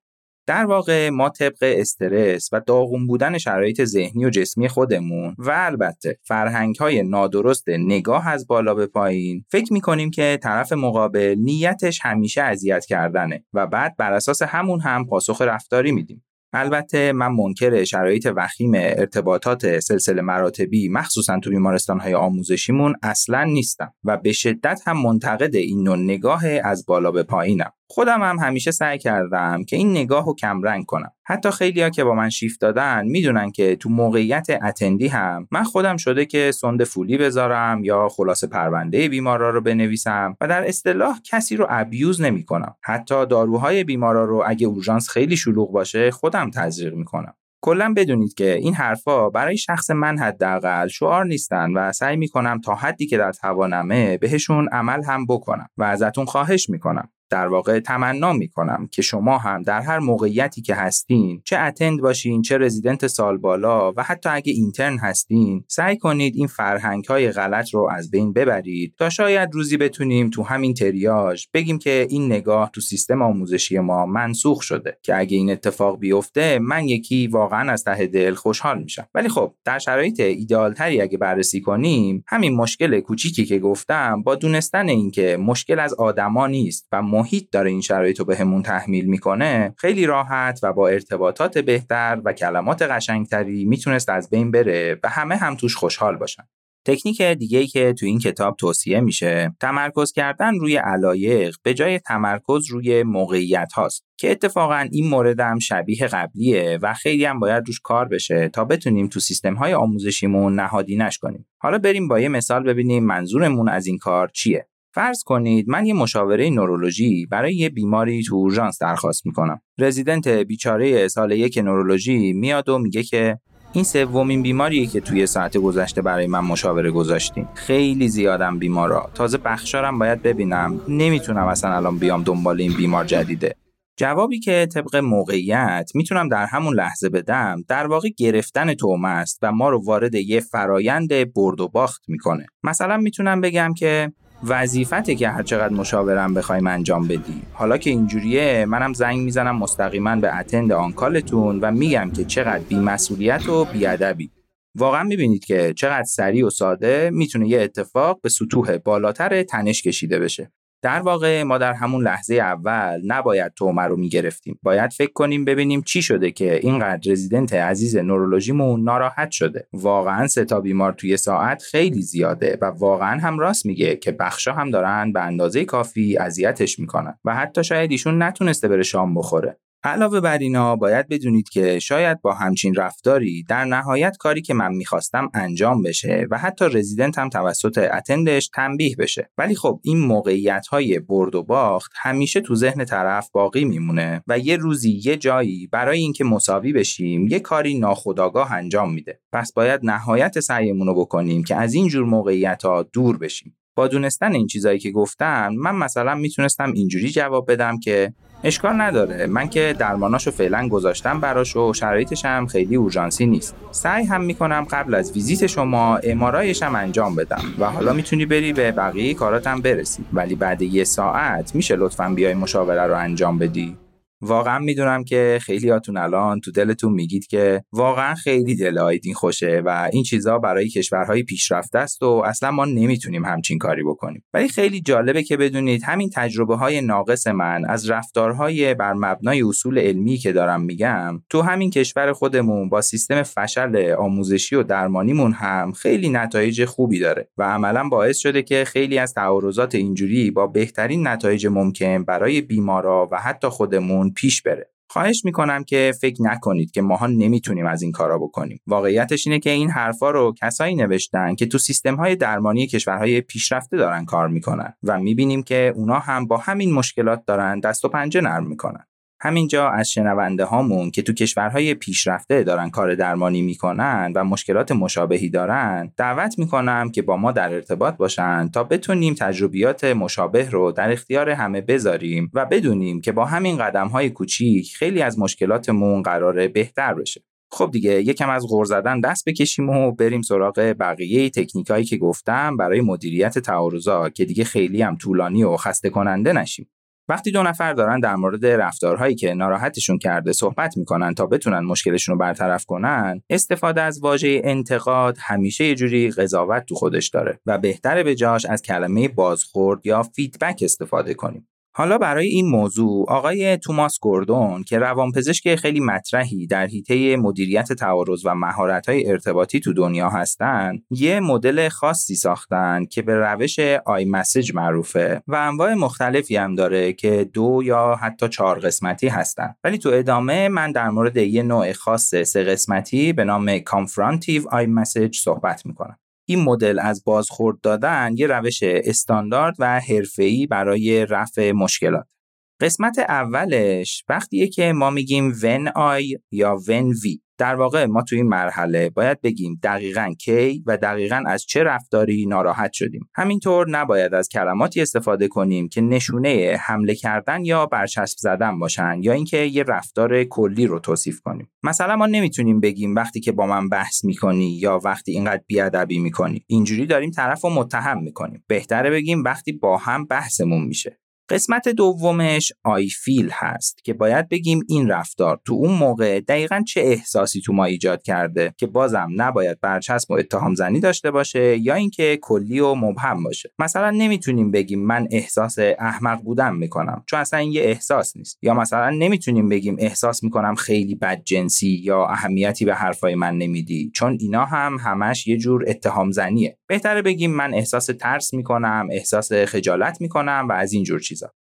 در واقع ما طبق استرس و داغون بودن شرایط ذهنی و جسمی خودمون و البته فرهنگ های نادرست نگاه از بالا به پایین فکر می‌کنیم که طرف مقابل نیتش همیشه اذیت کردنه و بعد بر اساس همون هم پاسخ رفتاری میدیم. البته من منکر شرایط وخیم ارتباطات سلسله مراتبی مخصوصا تو بیمارستان های آموزشیمون اصلا نیستم و به شدت هم منتقد این نوع نگاه از بالا به پایینم. خودم هم همیشه سعی کردم که این نگاه رو کمرنگ کنم. حتی خیلیا که با من شیفت دادن می‌دونن که تو موقعیت اتندی هم من خودم شده که سند فولی بذارم یا خلاصه پرونده بیمارا رو بنویسم و در اصطلاح کسی رو ابیوز نمی‌کنم. حتی داروهای بیمارا رو اگه اورژانس خیلی شلوغ باشه خودم تزریق می‌کنم. کلا بدونید که این حرفا برای شخص من حداقل شعار نیستن و سعی می‌کنم تا حدی که در توانمه بهشون عمل هم بکنم و ازتون خواهش می‌کنم. در واقع تمنا می‌کنم که شما هم در هر موقعیتی که هستین چه اتند باشین چه رزیدنت سال بالا و حتی اگه اینترن هستین سعی کنید این فرهنگ های غلط رو از بین ببرید تا شاید روزی بتونیم تو همین تریاج بگیم که این نگاه تو سیستم آموزشی ما منسوخ شده که اگه این اتفاق بیفته من یکی واقعا از ته دل خوشحال میشم. ولی خب در شرایط ایدئالتری اگه بررسی کنیم همین مشکل کوچیکی که گفتم با دونستن اینکه مشکل از آدما نیست و محیط داره این شرایط رو بهمون تحمیل می‌کنه خیلی راحت و با ارتباطات بهتر و کلمات قشنگتری می‌تونست از بین بره و همه هم توش خوشحال باشن. تکنیک دیگه که تو این کتاب توصیه میشه تمرکز کردن روی علایق به جای تمرکز روی موقعیت هاست که اتفاقا این مورد هم شبیه قبلیه و خیلی هم باید روش کار بشه تا بتونیم تو سیستم های آموزشیمون نهادینش کنیم. حالا بریم با یه مثال ببینیم منظورمون از این کار چیه. فرض کنید من یه مشاوره نورولوژی برای یه بیماری تو اورژانس درخواست می‌کنم. رزیدنت بیچاره سال یک نورولوژی میاد و میگه که این سومین بیماریه که توی ساعت گذشته برای من مشاوره گذاشتیم خیلی زیادم بیمارا. تازه بخشارم باید ببینم. نمی‌تونم اصلا الان بیام دنبال این بیمار جدیده. جوابی که طبق موقعیت می‌تونم در همون لحظه بدم در واقع گرفتن تومه است و ما رو وارد یه فرایند برد و باخت می‌کنه. مثلا می‌تونم بگم که وظیفته که هر چقدر مشاورم بخوایم انجام بدی. حالا که اینجوریه منم زنگ می‌زنم مستقیما به اتند آنکالتون و میگم که چقدر بیمسئولیت و بیادبی. واقعا می‌بینید که چقدر سریع و ساده می‌تونه یه اتفاق به سطوح بالاتر تنش کشیده بشه. در واقع ما در همون لحظه اول نباید تومه رو می‌گرفتیم. باید فکر کنیم ببینیم چی شده که اینقدر رزیدنت عزیز نورولوژیمون ناراحت شده. واقعا سه تا بیمار توی ساعت خیلی زیاده و واقعا هم راست میگه که بخشا هم دارن به اندازه کافی اذیتش می‌کنن و حتی شاید ایشون نتونسته بره شام بخوره. علاوه بر اینا باید بدونید که شاید با همچین رفتاری در نهایت کاری که من می‌خواستم انجام بشه و حتی رزیدنت هم توسط اتندش تنبیه بشه. ولی خب این موقعیت های برد و باخت همیشه تو ذهن طرف باقی میمونه و یه روزی یه جایی برای اینکه مساوی بشیم یه کاری ناخودآگاه انجام میده. پس باید نهایت سعیمون رو بکنیم که از این جور موقعیت ها دور بشیم. با دونستن این چیزایی که گفتم من مثلا می‌تونستم اینجوری جواب بدم که اشکال نداره. من که درماناشو فعلا گذاشتم براش و شرایطش هم خیلی اورژانسی نیست. سعی هم می‌کنم قبل از ویزیت شما امارایش هم انجام بدم و حالا می‌تونی بری به بقیه کاراتم برسی. ولی بعد یه ساعت میشه لطفا بیای مشاوره رو انجام بدی؟ واقعا می‌دونم که خیلیاتون الان تو دلتون میگید که واقعا خیلی دل آیدین خوشه و این چیزها برای کشورهای پیشرفته است و اصلا ما نمی‌تونیم همچین کاری بکنیم. ولی خیلی جالبه که بدونید همین تجربه های ناقص من از رفتارهای بر مبنای اصول علمی که دارم میگم تو همین کشور خودمون با سیستم فشل آموزشی و درمانیمون هم خیلی نتایج خوبی داره و عملا باعث شده که خیلی از تعارضات اینجوری با بهترین نتایج ممکن برای بیمارا و حتی خودمون پیش بره. خواهش می‌کنم که فکر نکنید که ماها نمی‌تونیم از این کارا بکنیم. واقعیتش اینه که این حرفا رو کسایی نوشتن که تو سیستم های درمانی کشورهای پیشرفته دارن کار می‌کنن و می‌بینیم که اونا هم با همین مشکلات دارن دست و پنجه نرم می‌کنن. همینجا از شنونده هامون که تو کشورهای پیشرفته دارن کار درمانی می‌کنن و مشکلات مشابهی دارن دعوت می‌کنم که با ما در ارتباط باشن تا بتونیم تجربیات مشابه رو در اختیار همه بذاریم و بدونیم که با همین قدم های کوچیک خیلی از مشکلاتمون قراره بهتر بشه. خب دیگه یکم از غور زدن دست بکشیم و بریم سراغ بقیه تکنیکایی که گفتم برای مدیریت تعارضات که دیگه خیلی هم طولانی و خسته کننده نشیم. وقتی دو نفر دارن در مورد رفتارهایی که ناراحتشون کرده صحبت می‌کنن تا بتونن مشکلشون رو برطرف کنن استفاده از واژه انتقاد همیشه یه جوری قضاوت تو خودش داره و بهتره به جاش از کلمه بازخورد یا فیدبک استفاده کنیم. حالا برای این موضوع آقای توماس گوردون که روانپزشک خیلی مطرحی در حیطه مدیریت تعارض و مهارت‌های ارتباطی تو دنیا هستن یه مدل خاصی ساختن که به روش آی مسیج معروفه و انواع مختلفی هم داره که دو یا حتی چهار قسمتی هستن. ولی تو ادامه من در مورد یه نوع خاص سه قسمتی به نام کانفرانتیو آی مسیج صحبت می‌کنم. این مدل از بازخورد دادن یه روش استاندارد و حرفه‌ای برای رفع مشکلات. قسمت اولش وقتیه که ما میگیم when I یا when we. در واقع ما توی این مرحله باید بگیم دقیقا کی و دقیقا از چه رفتاری ناراحت شدیم. همینطور نباید از کلماتی استفاده کنیم که نشونه حمله کردن یا برچسب زدن باشن یا اینکه یه رفتار کلی رو توصیف کنیم. مثلا ما نمی‌تونیم بگیم وقتی که با من بحث می‌کنی یا وقتی اینقدر بیادبی می‌کنی. اینجوری داریم طرف رو متهم می‌کنیم. بهتره بگیم وقتی با هم بحثمون میشه. قسمت دومش آی فیل هست که باید بگیم این رفتار تو اون موقع دقیقا چه احساسی تو ما ایجاد کرده که بازم نباید برچسب و اتهام زنی داشته باشه یا اینکه کلی و مبهم باشه. مثلا نمی‌تونیم بگیم من احساس احمق بودن می‌کنم چون اصلا این یه احساس نیست. یا مثلا نمی‌تونیم بگیم احساس می‌کنم خیلی بد جنسی یا اهمیتی به حرفای من نمیدی چون اینا هم همش یه جور اتهام زنیه بهتره بگیم من احساس ترس می‌کنم احساس خجالت می‌کنم و از این جور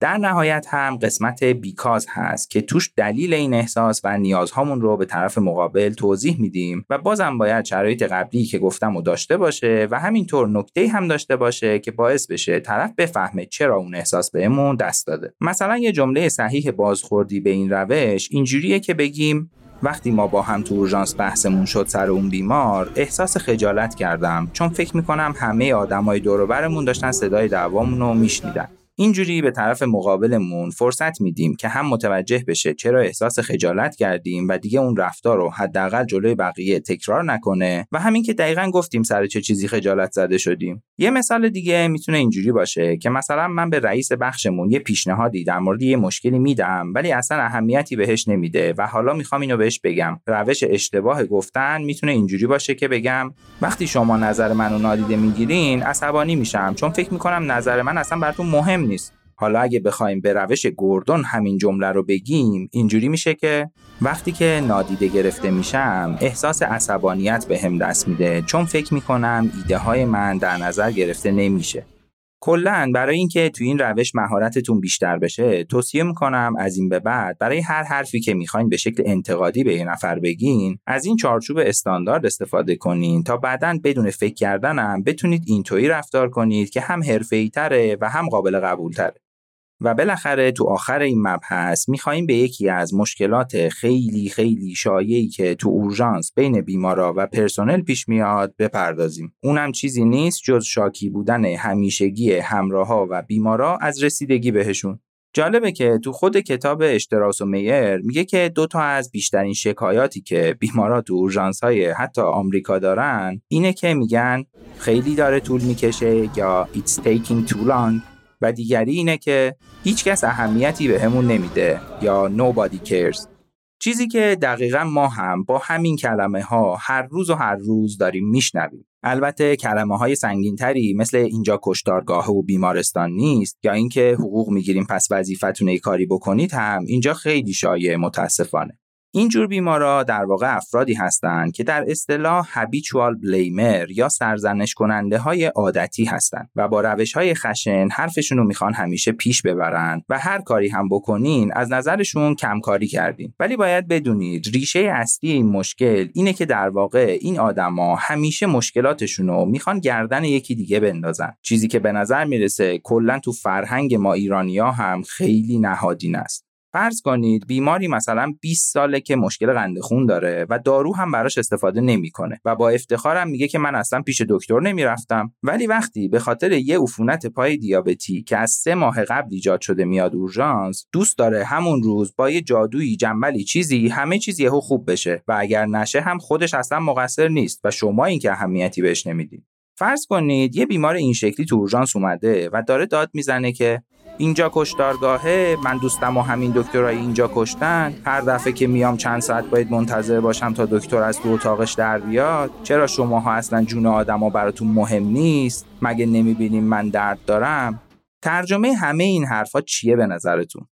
در نهایت هم قسمت بیکاز هست که توش دلیل این احساس و نیازهامون رو به طرف مقابل توضیح میدیم و بازم باید شرایط قبلی که گفتم و داشته باشه و همینطور نکته هم داشته باشه که باعث بشه طرف بفهمه چرا اون احساس بهمون دست داده. مثلا یه جمله صحیح بازخوردی به این روش اینجوریه که بگیم وقتی ما با هم تو اورژانس بحثمون شد سر اون بیمار احساس خجالت کردم چون فکر می‌کنم همه آدمای دور داشتن صدای دعوامون رو میشنیدن. اینجوری به طرف مقابلمون فرصت میدیم که هم متوجه بشه چرا احساس خجالت کردیم و دیگه اون رفتار رو حداقل جلوی بقیه تکرار نکنه و همین که دقیقا گفتیم سر چه چیزی خجالت زده شدیم. یه مثال دیگه می‌تونه اینجوری باشه که مثلا من به رئیس بخشمون یه پیشنهادی در مورد یه مشکلی میدم ولی اصلا اهمیتی بهش نمیده و حالا می‌خوام اینو بهش بگم. روش اشتباه گفتن می‌تونه اینجوری باشه که بگم وقتی شما نظر منو نادیده می‌گیرین عصبانی میشم چون فکر می‌کنم نظر من اصلا براتون مهم نیست. حالا اگه بخوایم به روش گوردون همین جمله رو بگیم اینجوری میشه که وقتی که نادیده گرفته میشم احساس عصبانیت به هم دست میده چون فکر می‌کنم ایده های من در نظر گرفته نمیشه. کلا برای اینکه تو این روش مهارتتون بیشتر بشه توصیه می‌کنم از این به بعد برای هر حرفی که می‌خواین به شکل انتقادی به یه نفر بگین از این چارچوب استاندارد استفاده کنین تا بعدا بدون فکر کردنم بتونید اینطوری رفتار کنید که هم حرفه‌ای تره و هم قابل قبول تره و بالاخره تو آخر این مبحث میخواییم به یکی از مشکلات خیلی خیلی شایعی که تو اورژانس بین بیمارا و پرسنل پیش میاد بپردازیم. اونم چیزی نیست جز شاکی بودن همیشگی همراها و بیمارا از رسیدگی بهشون. جالبه که تو خود کتاب اشتراس و میر میگه که دو تا از بیشترین شکایاتی که بیمارا تو اورژانس های حتی آمریکا دارن اینه که میگن خیلی داره طول می‌کشه یا it's taking too long و دیگری اینه که هیچکس اهمیتی به همون نمیده یا nobody cares. چیزی که دقیقا ما هم با همین کلمه ها هر روز و هر روز داریم میشنویم. البته کلمه های سنگین تری مثل اینجا کشتارگاه و بیمارستان نیست یا اینکه حقوق می‌گیریم پس وظیفتون کاری بکنید هم اینجا خیلی شایع متاسفانه. این جور بیمارا در واقع افرادی هستند که در اصطلاح هابیچوال بلیمر یا سرزنش کننده های عادتی هستند و با روش های خشن حرفشون رو می‌خوان همیشه پیش ببرن و هر کاری هم بکنین از نظرشون کمکاری کردین. ولی باید بدونید ریشه اصلی این مشکل اینه که در واقع این آدما همیشه مشکلاتشون رو می‌خوان گردن یکی دیگه بندازن. چیزی که به نظر می‌رسه کلا تو فرهنگ ما ایرانیا هم خیلی نهادین است. فرض کنید بیماری مثلا 20 ساله که مشکل قند خون داره و دارو هم براش استفاده نمی‌کنه و با افتخارم میگه که من اصلا پیش دکتر نمی‌رفتم. ولی وقتی به خاطر یه عفونت پای دیابتی که از سه ماه قبل ایجاد شده میاد اورژانس دوست داره همون روز با یه جادویی جنبلی چیزی همه چیز یهو خوب بشه و اگر نشه هم خودش اصلا مقصر نیست و شما این که اهمیتی بهش نمی‌دید فرض کنید یه بیمار این شکلی تو اورژانس اومده و داره داد می‌زنه که اینجا کشتارگاهه من دوستم و همین دکترای اینجا کشتن هر دفعه که میام چند ساعت باید منتظر باشم تا دکتر از تو اتاقش در بیاد. چرا شماها اصلا جون آدما براتون مهم نیست؟ مگه نمی‌بینیم من درد دارم؟ ترجمه همه این حرفا چیه به نظرتون؟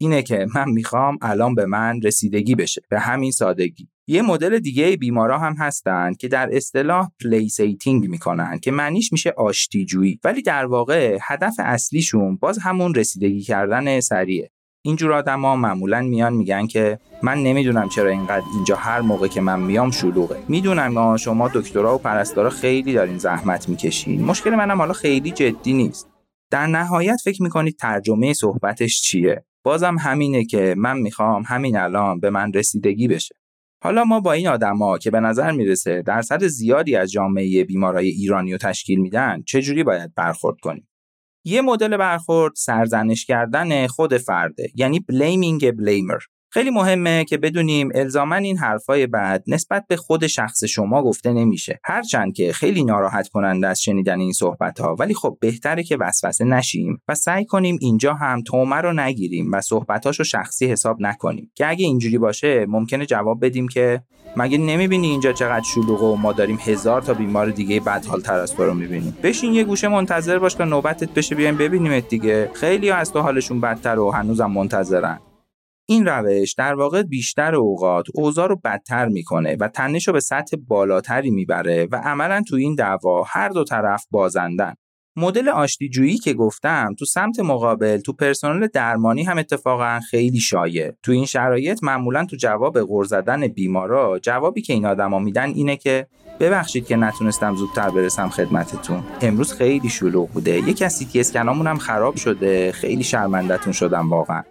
اینه که من می‌خوام الان به من رسیدگی بشه به همین سادگی. یه مدل دیگه بیمارا هم هستند که در اصطلاح placating می‌کنن که معنیش میشه آشتیجویی. ولی در واقع هدف اصلیشون باز همون رسیدگی کردن سریعه. اینجور آدما معمولا میان میگن که من نمی‌دونم چرا اینقدر اینجا هر موقع که من میام شلوغه. می‌دونم شما دکترا و پرستارا خیلی دارین زحمت می‌کشین. مشکل منم حالا خیلی جدی نیست. در نهایت فکر می‌کنید ترجمه صحبتش چیه؟ بازم همینه که من می‌خوام همین الان به من رسیدگی بشه. حالا ما با این آدما که به نظر می‌رسه درصد زیادی از جامعه بیمارای ایرانی رو تشکیل میدن چجوری باید برخورد کنیم؟ یه مدل برخورد سرزنش کردن خود فرده یعنی بلیمینگ بلیمر خیلی مهمه که بدونیم الزاما این حرفای بعد نسبت به خود شخص شما گفته نمیشه. هرچند که خیلی ناراحت کننده از شنیدن این صحبت ها ولی خب بهتره که وسوسه نشیم و سعی کنیم اینجا هم تومه رو نگیریم و صحبتاشو شخصی حساب نکنیم. که اگه اینجوری باشه ممکنه جواب بدیم که مگه نمی‌بینی اینجا چقدر شلوغه و ما داریم هزار تا بیمار دیگه بدحال تر از تو رو می‌بینیم. بشین یه گوشه منتظر باش تا نوبتت بشه بیایم ببینیمت دیگه. خیلی از تو حالشون بدتر و هنوزم منتظرن. این روش در واقع بیشتر اوقات اوضاع رو بدتر می‌کنه و تنش رو به سطح بالاتری می‌بره و عملا تو این دعوا هر دو طرف بازندن. مدل آشتیجویی که گفتم تو سمت مقابل تو پرسنل درمانی هم اتفاقا خیلی شایع. تو این شرایط معمولا تو جواب غور زدن بیمارا جوابی که این آدما میدن اینه که ببخشید که نتونستم زودتر برسم خدمتتون. امروز خیلی شلوغ بوده. یه کسی تی اسکنامون هم خراب شده خیلی شرمندتون شدم واقعا.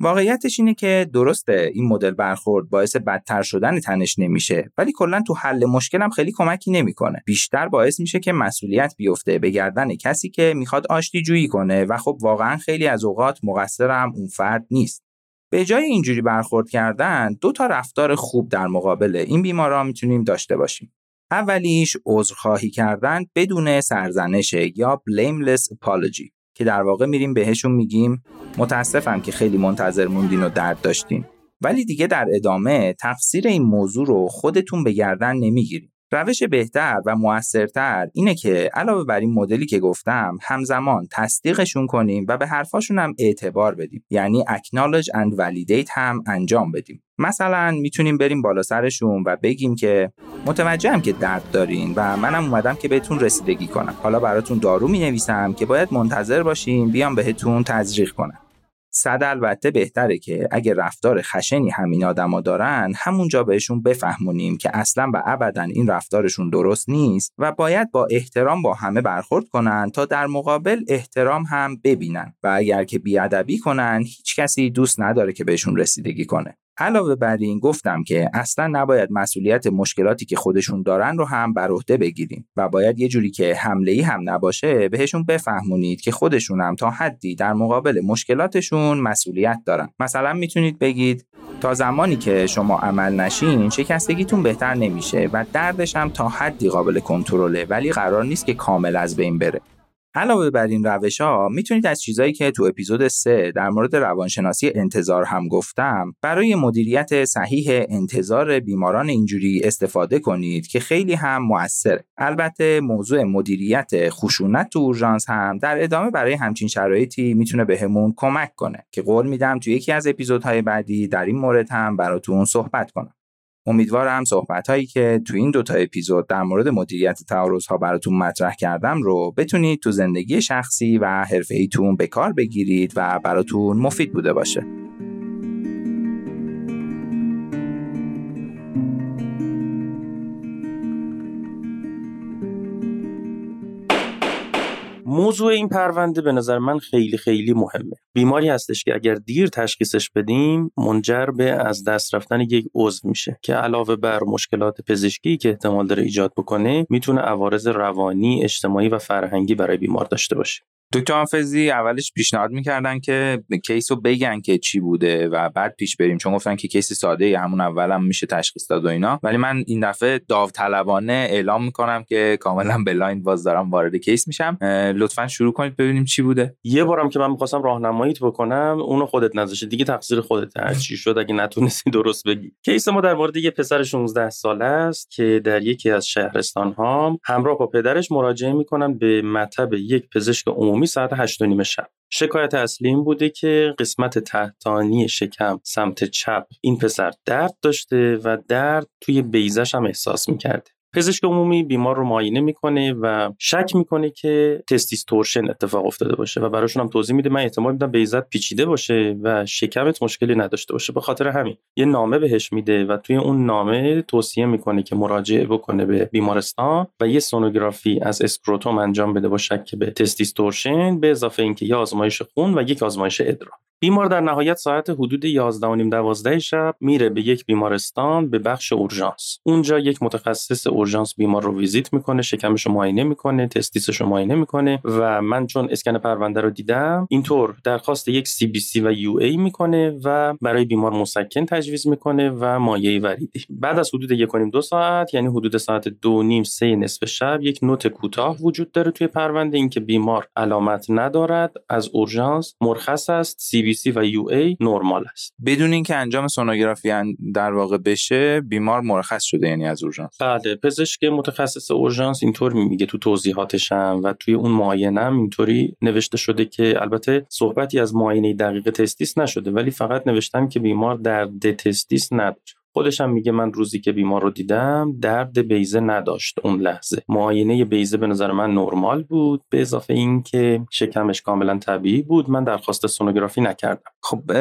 واقعیتش اینه که درسته این مدل برخورد باعث بدتر شدن تنش نمیشه ولی کلا تو حل مشکلم خیلی کمکی نمی‌کنه. بیشتر باعث میشه که مسئولیت بیفته به گردن کسی که می‌خواد آشتی جویی کنه و خب واقعا خیلی از اوقات مقصرم اون فرد نیست. به جای اینجوری برخورد کردن دو تا رفتار خوب در مقابل این بیمارا می‌تونیم داشته باشیم. اولیش عذرخواهی کردن بدون سرزنش یا blameless apology. که در واقع میریم بهشون میگیم متاسفم که خیلی منتظر موندین و درد داشتین. ولی دیگه در ادامه تقصیر این موضوع رو خودتون به گردن نمی‌گیریم روش بهتر و موثرتر اینه که علاوه بر این مدلی که گفتم همزمان تصدیقشون کنیم و به حرفاشون هم اعتبار بدیم. یعنی acknowledge and validate هم انجام بدیم. مثلا می‌تونیم بریم بالا سرشون و بگیم که متوجهم که درد دارین و منم اومدم که بهتون رسیدگی کنم. حالا براتون دارو می نویسم که باید منتظر باشین بیام بهتون تزریق کنم. صد البته بهتره که اگه رفتار خشنی همین آدما دارن همونجا بهشون بفهمونیم که اصلا و ابدا این رفتارشون درست نیست و باید با احترام با همه برخورد کنن تا در مقابل احترام هم ببینن. و اگر که بیادبی کنن هیچ کسی دوست نداره که بهشون رسیدگی کنه. علاوه بر این گفتم که اصلا نباید مسئولیت مشکلاتی که خودشون دارن رو هم بر عهده بگیریم و باید یه جوری که حمله ای هم نباشه بهشون بفهمونید که خودشون هم تا حدی در مقابل مشکلاتشون مسئولیت دارن. مثلا می‌تونید بگید تا زمانی که شما عمل نشین شکستگیتون بهتر نمیشه و دردش هم تا حدی قابل کنترله ولی قرار نیست که کامل از بین بره. علاوه بر این روش ها می‌تونید از چیزایی که تو اپیزود 3 در مورد روانشناسی انتظار هم گفتم برای مدیریت صحیح انتظار بیماران اینجوری استفاده کنید که خیلی هم موثر البته موضوع مدیریت خشونت تو اورژانس هم در ادامه برای همچین شرایطی می‌تونه بهمون کمک کنه که قول میدم تو یکی از اپیزودهای بعدی در این مورد هم براتون صحبت کنم. امیدوارم صحبت هایی که تو این دوتا اپیزود در مورد مدیریت تعارض ها براتون مطرح کردم رو بتونید تو زندگی شخصی و حرفه ایتون به کار بگیرید و براتون مفید بوده باشه.
موضوع این پرونده به نظر من خیلی خیلی مهمه. بیماری هستش که اگر دیر تشخیصش بدیم منجر به از دست رفتن یک عضو میشه که علاوه بر مشکلات پزشکی که احتمال داره ایجاد بکنه می‌تونه عوارض روانی اجتماعی و فرهنگی برای بیمار داشته باشه.
دکتر حافظی اولش پیشنهاد می‌کردن که case رو بگن که چی بوده و بعد پیش بریم. چون گفتن که case ساده همون اولم میشه تشخیص داد و اینا. ولی من این دفعه داوطلبانه اعلام می‌کنم که کاملا blind باز دارم وارد case میشم. لطفا شروع کنید ببینیم چی بوده.
یه بارم که من می‌خواستم راهنماییت بکنم اونو خودت نذاشتی. دیگه تقصیر خودت هر چی شد اگه نتونستی درست بگی. case ما در مورد یه پسر 16 ساله است که در یکی از شهرستان ها همراه با پدرش مراجعه می‌کنن به مطب یک پزشک عمومی ساعت 8 نیم شب. شکایت اصلی این بوده که قسمت تحتانی شکم سمت چپ این پسر درد داشته و درد توی بیضه‌ش هم احساس می‌کرده. پزشک عمومی بیمار رو معاینه می‌کنه و شک می‌کنه که testis torsion اتفاق افتاده باشه و براشون هم توضیح میده من احتمال میدم بیضه‌ت پیچیده باشه و شکمت مشکلی نداشته باشه. به خاطر همین یه نامه بهش میده و توی اون نامه توصیه می‌کنه که مراجعه بکنه به بیمارستان و یه سونوگرافی از scrotum انجام بده با شک به testis torsion به اضافه اینکه یه آزمایش خون و یک آزمایش ادرار بیمار در نهایت ساعت حدود 11 و 12 شب میره به یک بیمارستان به بخش اورژانس. اونجا یک متخصص اورژانس بیمار رو ویزیت می‌کنه شکمش رو معاینه می‌کنه testis ش رو معاینه می‌کنه و من چون اسکن پرونده رو دیدم اینطور درخواست یک سی بی سی و یو ای می‌کنه و برای بیمار مسکن تجویز می‌کنه و مایع وریدی. بعد از حدود یک دو ساعت یعنی حدود ساعت دو نیم سه نصف شب یک note کوتاه وجود داره توی پرونده. اینکه بیمار علامت ندارد از اورژانس مرخص است سی سی و یو ای نرمال است.
بدون اینکه انجام سونوگرافی در واقع بشه بیمار مرخص شده یعنی از اورژانس.
بله پزشک متخصص اورژانس اینطور میگه تو توضیحاتش هم و توی اون معاینه هم اینطوری نوشته شده که البته صحبتی از معاینه دقیق testis نشده ولی فقط نوشتن که بیمار درد testis نداره خودش هم میگه من روزی که بیمار رو دیدم درد بیضه نداشت اون لحظه. معاینه بیضه به نظر من نرمال بود به اضافه اینکه شکمش کاملا طبیعی بود. من درخواست سونوگرافی نکردم.
خب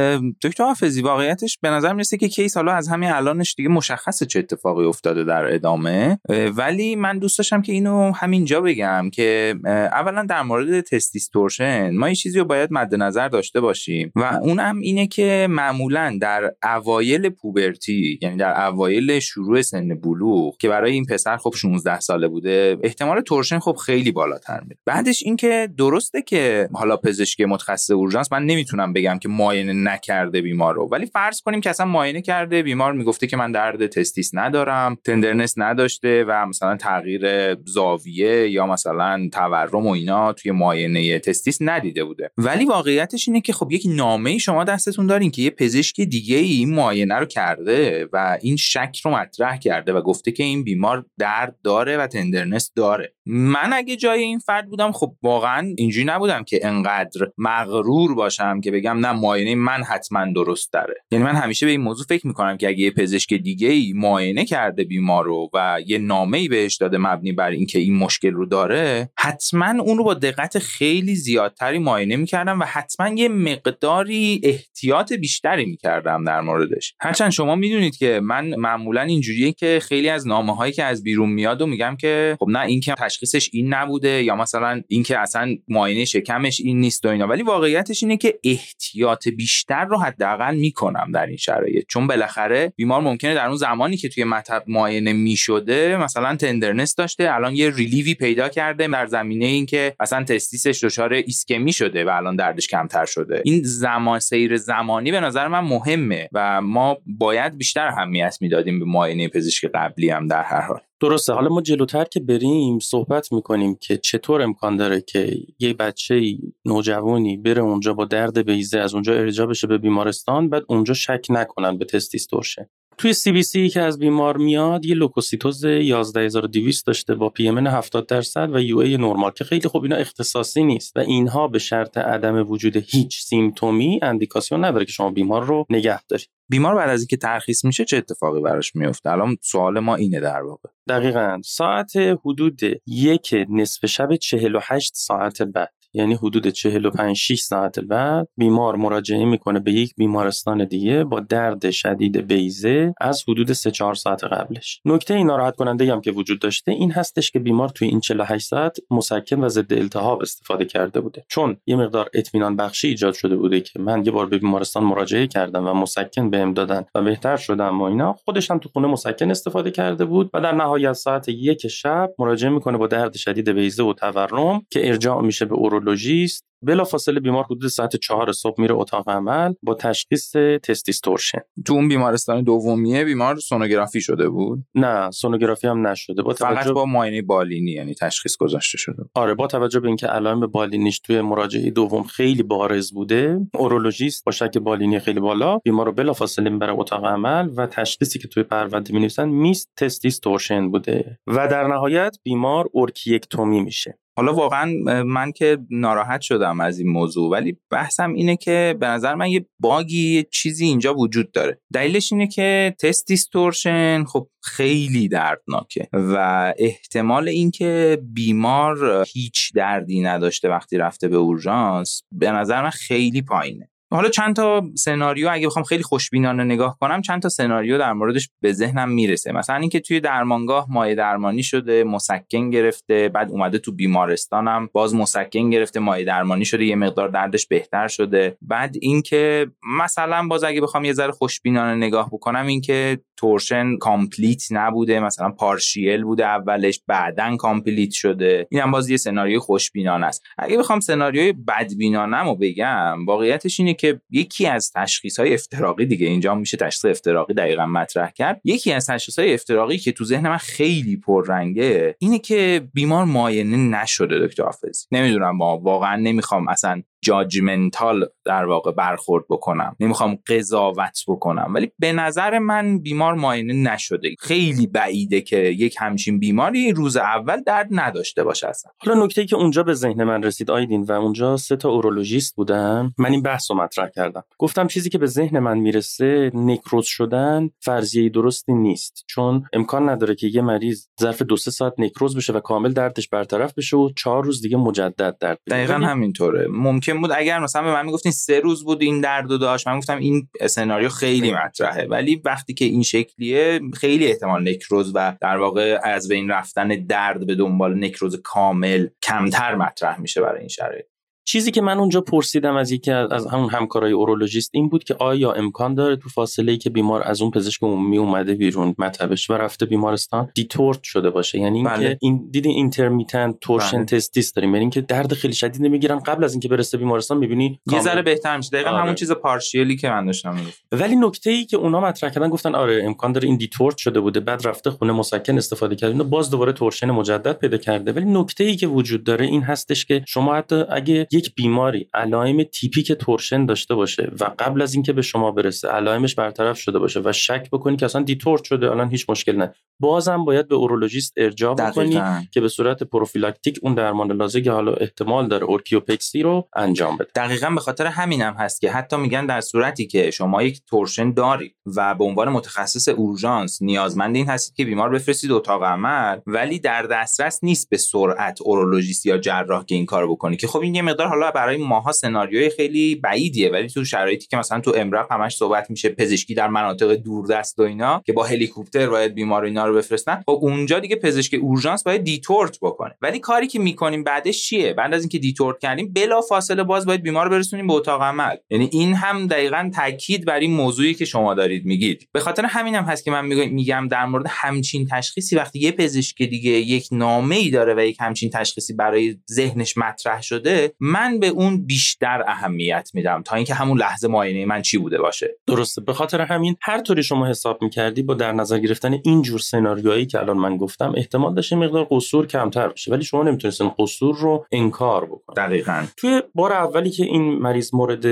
دکتر حافظی واقعیتش به نظر می‌رسه که case حالا از همین الانش دیگه مشخصه چه اتفاقی افتاده در ادامه. ولی من دوست داشتم که اینو همینجا بگم که اولا در مورد testis torsion ما یه چیزی رو باید مد نظر داشته باشیم و اونم اینه که معمولا در اوایل puberty یعنی در اوایل شروع سن بلوغ که برای این پسر خب 16 ساله بوده احتمال torsion خب خیلی بالاتر میره. بعدش اینکه درسته که حالا پزشک متخصص اورژانس من نمی‌تونم بگم که معاینه نکرده بیمار رو ولی فرض کنیم که اصلا معاینه کرده بیمار می‌گفته که من درد testis ندارم tenderness نداشته و مثلا تغییر زاویه یا مثلا تورم و اینا توی معاینه testis ندیده بوده. ولی واقعیتش اینه که خب یک نامه شما دستتون دارین که یه پزشک دیگه ای این معاینه رو کرده. و این شک رو مطرح کرده و گفته که این بیمار درد داره و tenderness داره. من اگه جای این فرد بودم خب واقعا اینجوری نبودم که انقدر مغرور باشم که بگم نه معاینه من حتما درسته. یعنی من همیشه به این موضوع فکر می‌کنم که اگه یه پزشک دیگه ای معاینه کرده بیمار رو و یه نامه ای بهش داده مبنی بر اینکه این مشکل رو داره حتما اون رو با دقت خیلی زیادتری معاینه می‌کردم و حتما یه مقداری احتیاط بیشتری می‌کردم در موردش. هرچند شما می‌دونید که من معمولا اینجوریه که خیلی از نامه هایی که از بیرون میاد و میگم که خب نه این که تشخیصش این نبوده یا مثلا اینکه اصلا معاینه شکمش این نیست و اینا. ولی واقعیتش اینه که احتیاط بیشتر رو حداقل می‌کنم در این شرایط. چون بالاخره بیمار ممکنه در اون زمانی که توی مطب معاینه می‌شده مثلا تندرنس داشته الان یه ریلیوی پیدا کرده در زمینه اینکه مثلا تستیسش دچار ایسکمی شده و الان دردش کمتر شده. این زمان سیر زمانی به نظر من مهمه و ما باید بیشتر اهمیت می‌دادیم به معاینه پزشک قبلی هم در هر حال.
درسته. حالا ما جلوتر که بریم صحبت می‌کنیم که چطور امکان داره که یه بچه نوجوانی بره اونجا با درد بیضه از اونجا ارجاع بشه به بیمارستان بعد اونجا شک نکنن به testis torsion. توی CBC که از بیمار میاد یه لوکوسیتوز 11200 داشته با PMN 70 درصد و UA نرمال که خیلی خوب اینا اختصاصی نیست و اینها به شرط عدم وجود هیچ symptom ی اندیکاسیون نداره که شما بیمار رو نگه دارید.
بیمار بعد از اینکه ترخیص میشه چه اتفاقی براش میفته؟ الان سوال ما اینه در واقع.
دقیقا. ساعت حدود یک نصف شب 48 ساعت بعد. یعنی حدود 45 6 ساعت بعد بیمار مراجعه می‌کنه به یک بیمارستان دیگه با درد شدید بیزه از حدود 3 4 ساعت قبلش. نکته این ناراحت کننده هم که وجود داشته این هستش که بیمار توی این 48 ساعت مسکن و ضد التهاب استفاده کرده بوده. چون یه مقدار اطمینان بخشی ایجاد شده بوده که من یه بار به بیمارستان مراجعه کردم و مسکن بهم دادن و بهتر شدم و اینا خودش هم تو خونه مسکن استفاده کرده بود و در نهایت ساعت یک شب مراجعه می‌کنه با درد شدید بیزه و تورم که ارجاع میشه به اورولوژیست بلافاصله بیمار حدود ساعت چهار صبح میره اتاق عمل با تشخیص testis torsion.
تو اون بیمارستان دومیه بیمار سونوگرافی شده بود؟
نه سونوگرافی هم نشده. با
توجه... فقط با معاینه بالینی یعنی تشخیص گذاشته شده
آره با توجه به اینکه علائم بالینیش توی مراجعه دوم خیلی بارز بوده اورولوژیست با شک بالینی خیلی بالا بیمار رو بلافاصله می‌بره اتاق عمل و تشخیصی که توی پرونده می‌نویسن missed testis torsion بوده و در نهایت بیمار orchiectomy میشه.
حالا واقعا من که ناراحت شدم خودم از این موضوع ولی بحثم اینه که به نظر من یه bug ی یه چیزی اینجا وجود داره. دلیلش اینه که testis torsion خب خیلی دردناکه و احتمال اینکه بیمار هیچ دردی نداشته وقتی رفته به اورژانس به نظر من خیلی پایینه. حالا چند تا سناریو اگه بخوام خیلی خوشبینانه نگاه کنم چند تا سناریو در موردش به ذهنم می‌رسه. مثلا اینکه توی درمانگاه مایع درمانی شده مسکن گرفته بعد اومده تو بیمارستانم باز مسکن گرفته مایع درمانی شده یه مقدار دردش بهتر شده. بعد اینکه مثلا باز اگه بخوام یه ذره خوشبینانه نگاه بکنم اینکه torsion complete نبوده مثلا partial بوده اولش بعدا complete شده. اینم باز یه سناریوی خوشبینانه است. اگه بخوام سناریوی بدبینانه بگم واقعیتش اینه که یکی از تشخیص های افتراقی دیگه اینجا میشه تشخیص افتراقی دقیقا مطرح کرد. یکی از تشخیص های افتراقی که تو ذهن من خیلی پررنگه اینه که بیمار معاینه نشده دکتر حافظی نمی‌دونم ما واقعا نمی‌خوام اصلا judgmental در واقع برخورد بکنم. نمی‌خوام قضاوت بکنم. ولی به نظر من بیمار معاینه نشده. خیلی بعیده که یک همچین بیماری روز اول درد نداشته باشه اصلا.
حالا نکته که اونجا به ذهن من رسید آیدین و اونجا سه تا اورولوژیست بودن من این بحث رو مطرح کردم. گفتم چیزی که به ذهن من می‌رسه نکروز شدن فرضیه درستی نیست. چون امکان نداره که یه مریض ظرف دو سه ساعت نکروز بشه و کامل دردش برطرف بشه و چهار روز دیگه مجدد درد
دقیقا همینطوره. ممکن بود اگر مثلا به من می‌گفتین سه روز بود این درد و داشت من گفتم این سناریو خیلی. مطرحه. ولی وقتی که این شکلیه خیلی احتمال نکروز و در واقع از بین رفتن درد به دنبال نکروز کامل کمتر مطرح میشه برای این شرایط.
چیزی که من اونجا پرسیدم از یکی از همون همکارای اورولوژیست این بود که آیا امکان داره تو فاصله ای که بیمار از اون پزشک عمومی اومده بیرون مطبش و رفته بیمارستان detort شده باشه؟ یعنی اینکه بله. این دیدی intermittent torsion بله. testis داریم. یعنی اینکه درد خیلی شدید نمی‌گیرن. قبل از اینکه برسه بیمارستان می‌بینی
یه ذره بهتر میشه. دقیقاً آره. همون چیز partial ی که من داشتم
ولی نکته ای که اونا مطرح کردن گفتن آره امکان داره این detort شده بوده. بعد رفته خونه مسکن استفاده کرده. باز دوباره torsion مجدد پیدا کرده. ولی نکته ای که وجود داره این هستش که شما حتی اگه یک بیماری علائم تیپیک torsion داشته باشه و قبل از اینکه به شما برسه علائمش برطرف شده باشه و شک بکنی که اصلا detort شده الان هیچ مشکل نه. بازم باید به اورولوژیست ارجاع بکنی که به صورت prophylactic اون درمان لازم که حالا احتمال داره orchiopexy رو انجام بده.
دقیقا به خاطر همینم هم هست که حتی میگن در صورتی که شما یک torsion دارید و به عنوان متخصص اورژانس نیازمند این هستید که بیمار بفرستید اتاق عمل ولی در دسترس نیست به سرعت اورولوژیست یا جراح که این کارو بکنی که خب این یه مقدار حالا برای ماها سناریوی خیلی بعیدیه ولی تو شرایطی که مثلا تو EM:RAP همش صحبت میشه پزشکی در مناطق دوردست و اینا که با هلیکوپتر باید بیمار اینا رو بفرستن خب اونجا دیگه پزشک اورژانس باید detort بکنه. ولی کاری که می‌کنیم بعدش چیه؟ بعد از اینکه detort کردیم بلافاصله باز باید بیمار رو برسونیم به اتاق عمل. یعنی این هم دقیقا تاکید بر این موضوعی که شما دارید میگید. به خاطر همینم هم هست که من میگم در مورد همچین تشخیصی وقتی یه پزشک دیگه یک نامه ای داره و یک همچین تشخیصی برای ذهنش مطرح شده من به اون بیشتر اهمیت میدم تا اینکه همون لحظه معاینه من چی بوده باشه.
درسته. به خاطر همین هر طوری شما حساب می‌کردی با در نظر گرفتن این جور سناریوهایی که الان من گفتم احتمال داشته مقدار قصور کمتر بشه ولی شما نمی‌تونستین قصور رو انکار بکنید
دقیقاً.
توی بار اولی که این مریض مورد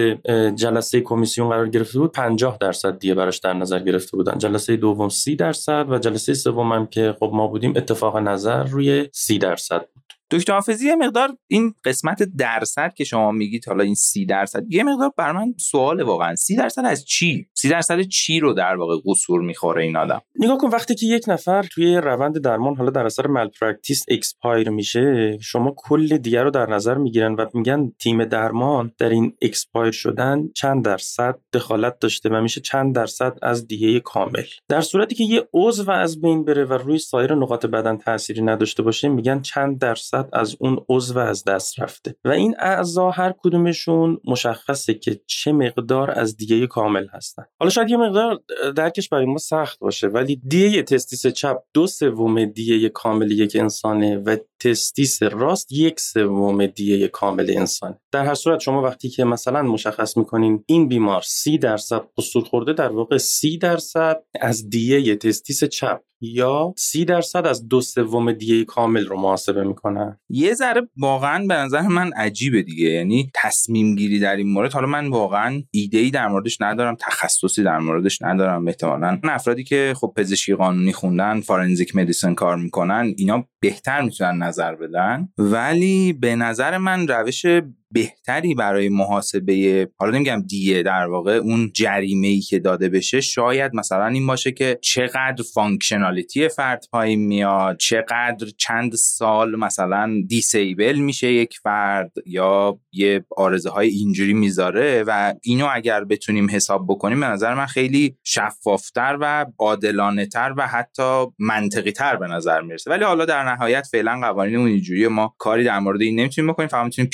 جلسه کمیسیون قرار گرفته بود 50 درصد دیه براش در نظر گرفته بودن. جلسه دوم 30 درصد و جلسه سوم هم که خب ما بودیم اتفاق نظر روی 30 درصد
دکتر حافظی یه مقدار این قسمت درصد که شما میگید حالا این سی درصد یه مقدار بر من سوال واقعا سی درصد از چی؟ سی درصد چی رو در واقع قصور می‌خوره این آدم؟
نگاه کن وقتی که یک نفر توی روند درمان حالا در اثر malpractice expire میشه شما کل دیه رو در نظر می‌گیرن و میگن تیم درمان در این expire شدن چند درصد دخالت داشته و میشه چند درصد از دیه کامل. در صورتی که یه عضو از بین بره و روی سایر نقاط بدن تأثیری نداشته باشه میگن چند درصد از اون عضو از دست رفته. و این اعضا هر کدومشون مشخصه که چه مقدار از دیه کامل هستن. حالا شاید یه مقدار درکش برای ما سخت باشه ولی دیه testis چپ دو سوم دیه کامل یک انسانه و testis راست یک سوم دیه کامل انسان در هر صورت شما وقتی که مثلا مشخص می‌کنین این بیمار سی درصد قصور خورده در واقع سی درصد از دیه testis چپ یا سی درصد از دو سوم دیه کامل رو محاسبه می‌کنن.
یه ذره واقعا به نظر من عجیبه دیگه. یعنی تصمیم گیری در این مورد حالا من واقعا ایده ای در موردش ندارم تخصصی در موردش ندارم. احتمالا افرادی که خب پزشکی قانونی خوندن forensic medicine کار می‌کنن اینا بهتر می‌تونن نظر بدن. ولی به نظر من روش بهتری برای محاسبه حالا نمیگم دیه در واقع اون جریمه ای که داده بشه شاید مثلا این باشه که چقدر functionality فرد پایین میاد چقدر چند سال مثلا disable میشه یک فرد یا یه عارضه های اینجوری می‌ذاره و اینو اگر بتونیم حساب بکنیم به نظر من خیلی شفافتر و عادلانه تر و حتی منطقی تر به نظر می‌رسه. ولی حالا در نهایت فعلا قوانین اینجوری ما کاری در مورد این نمی‌تونیم بکنیم فقط می‌تونیم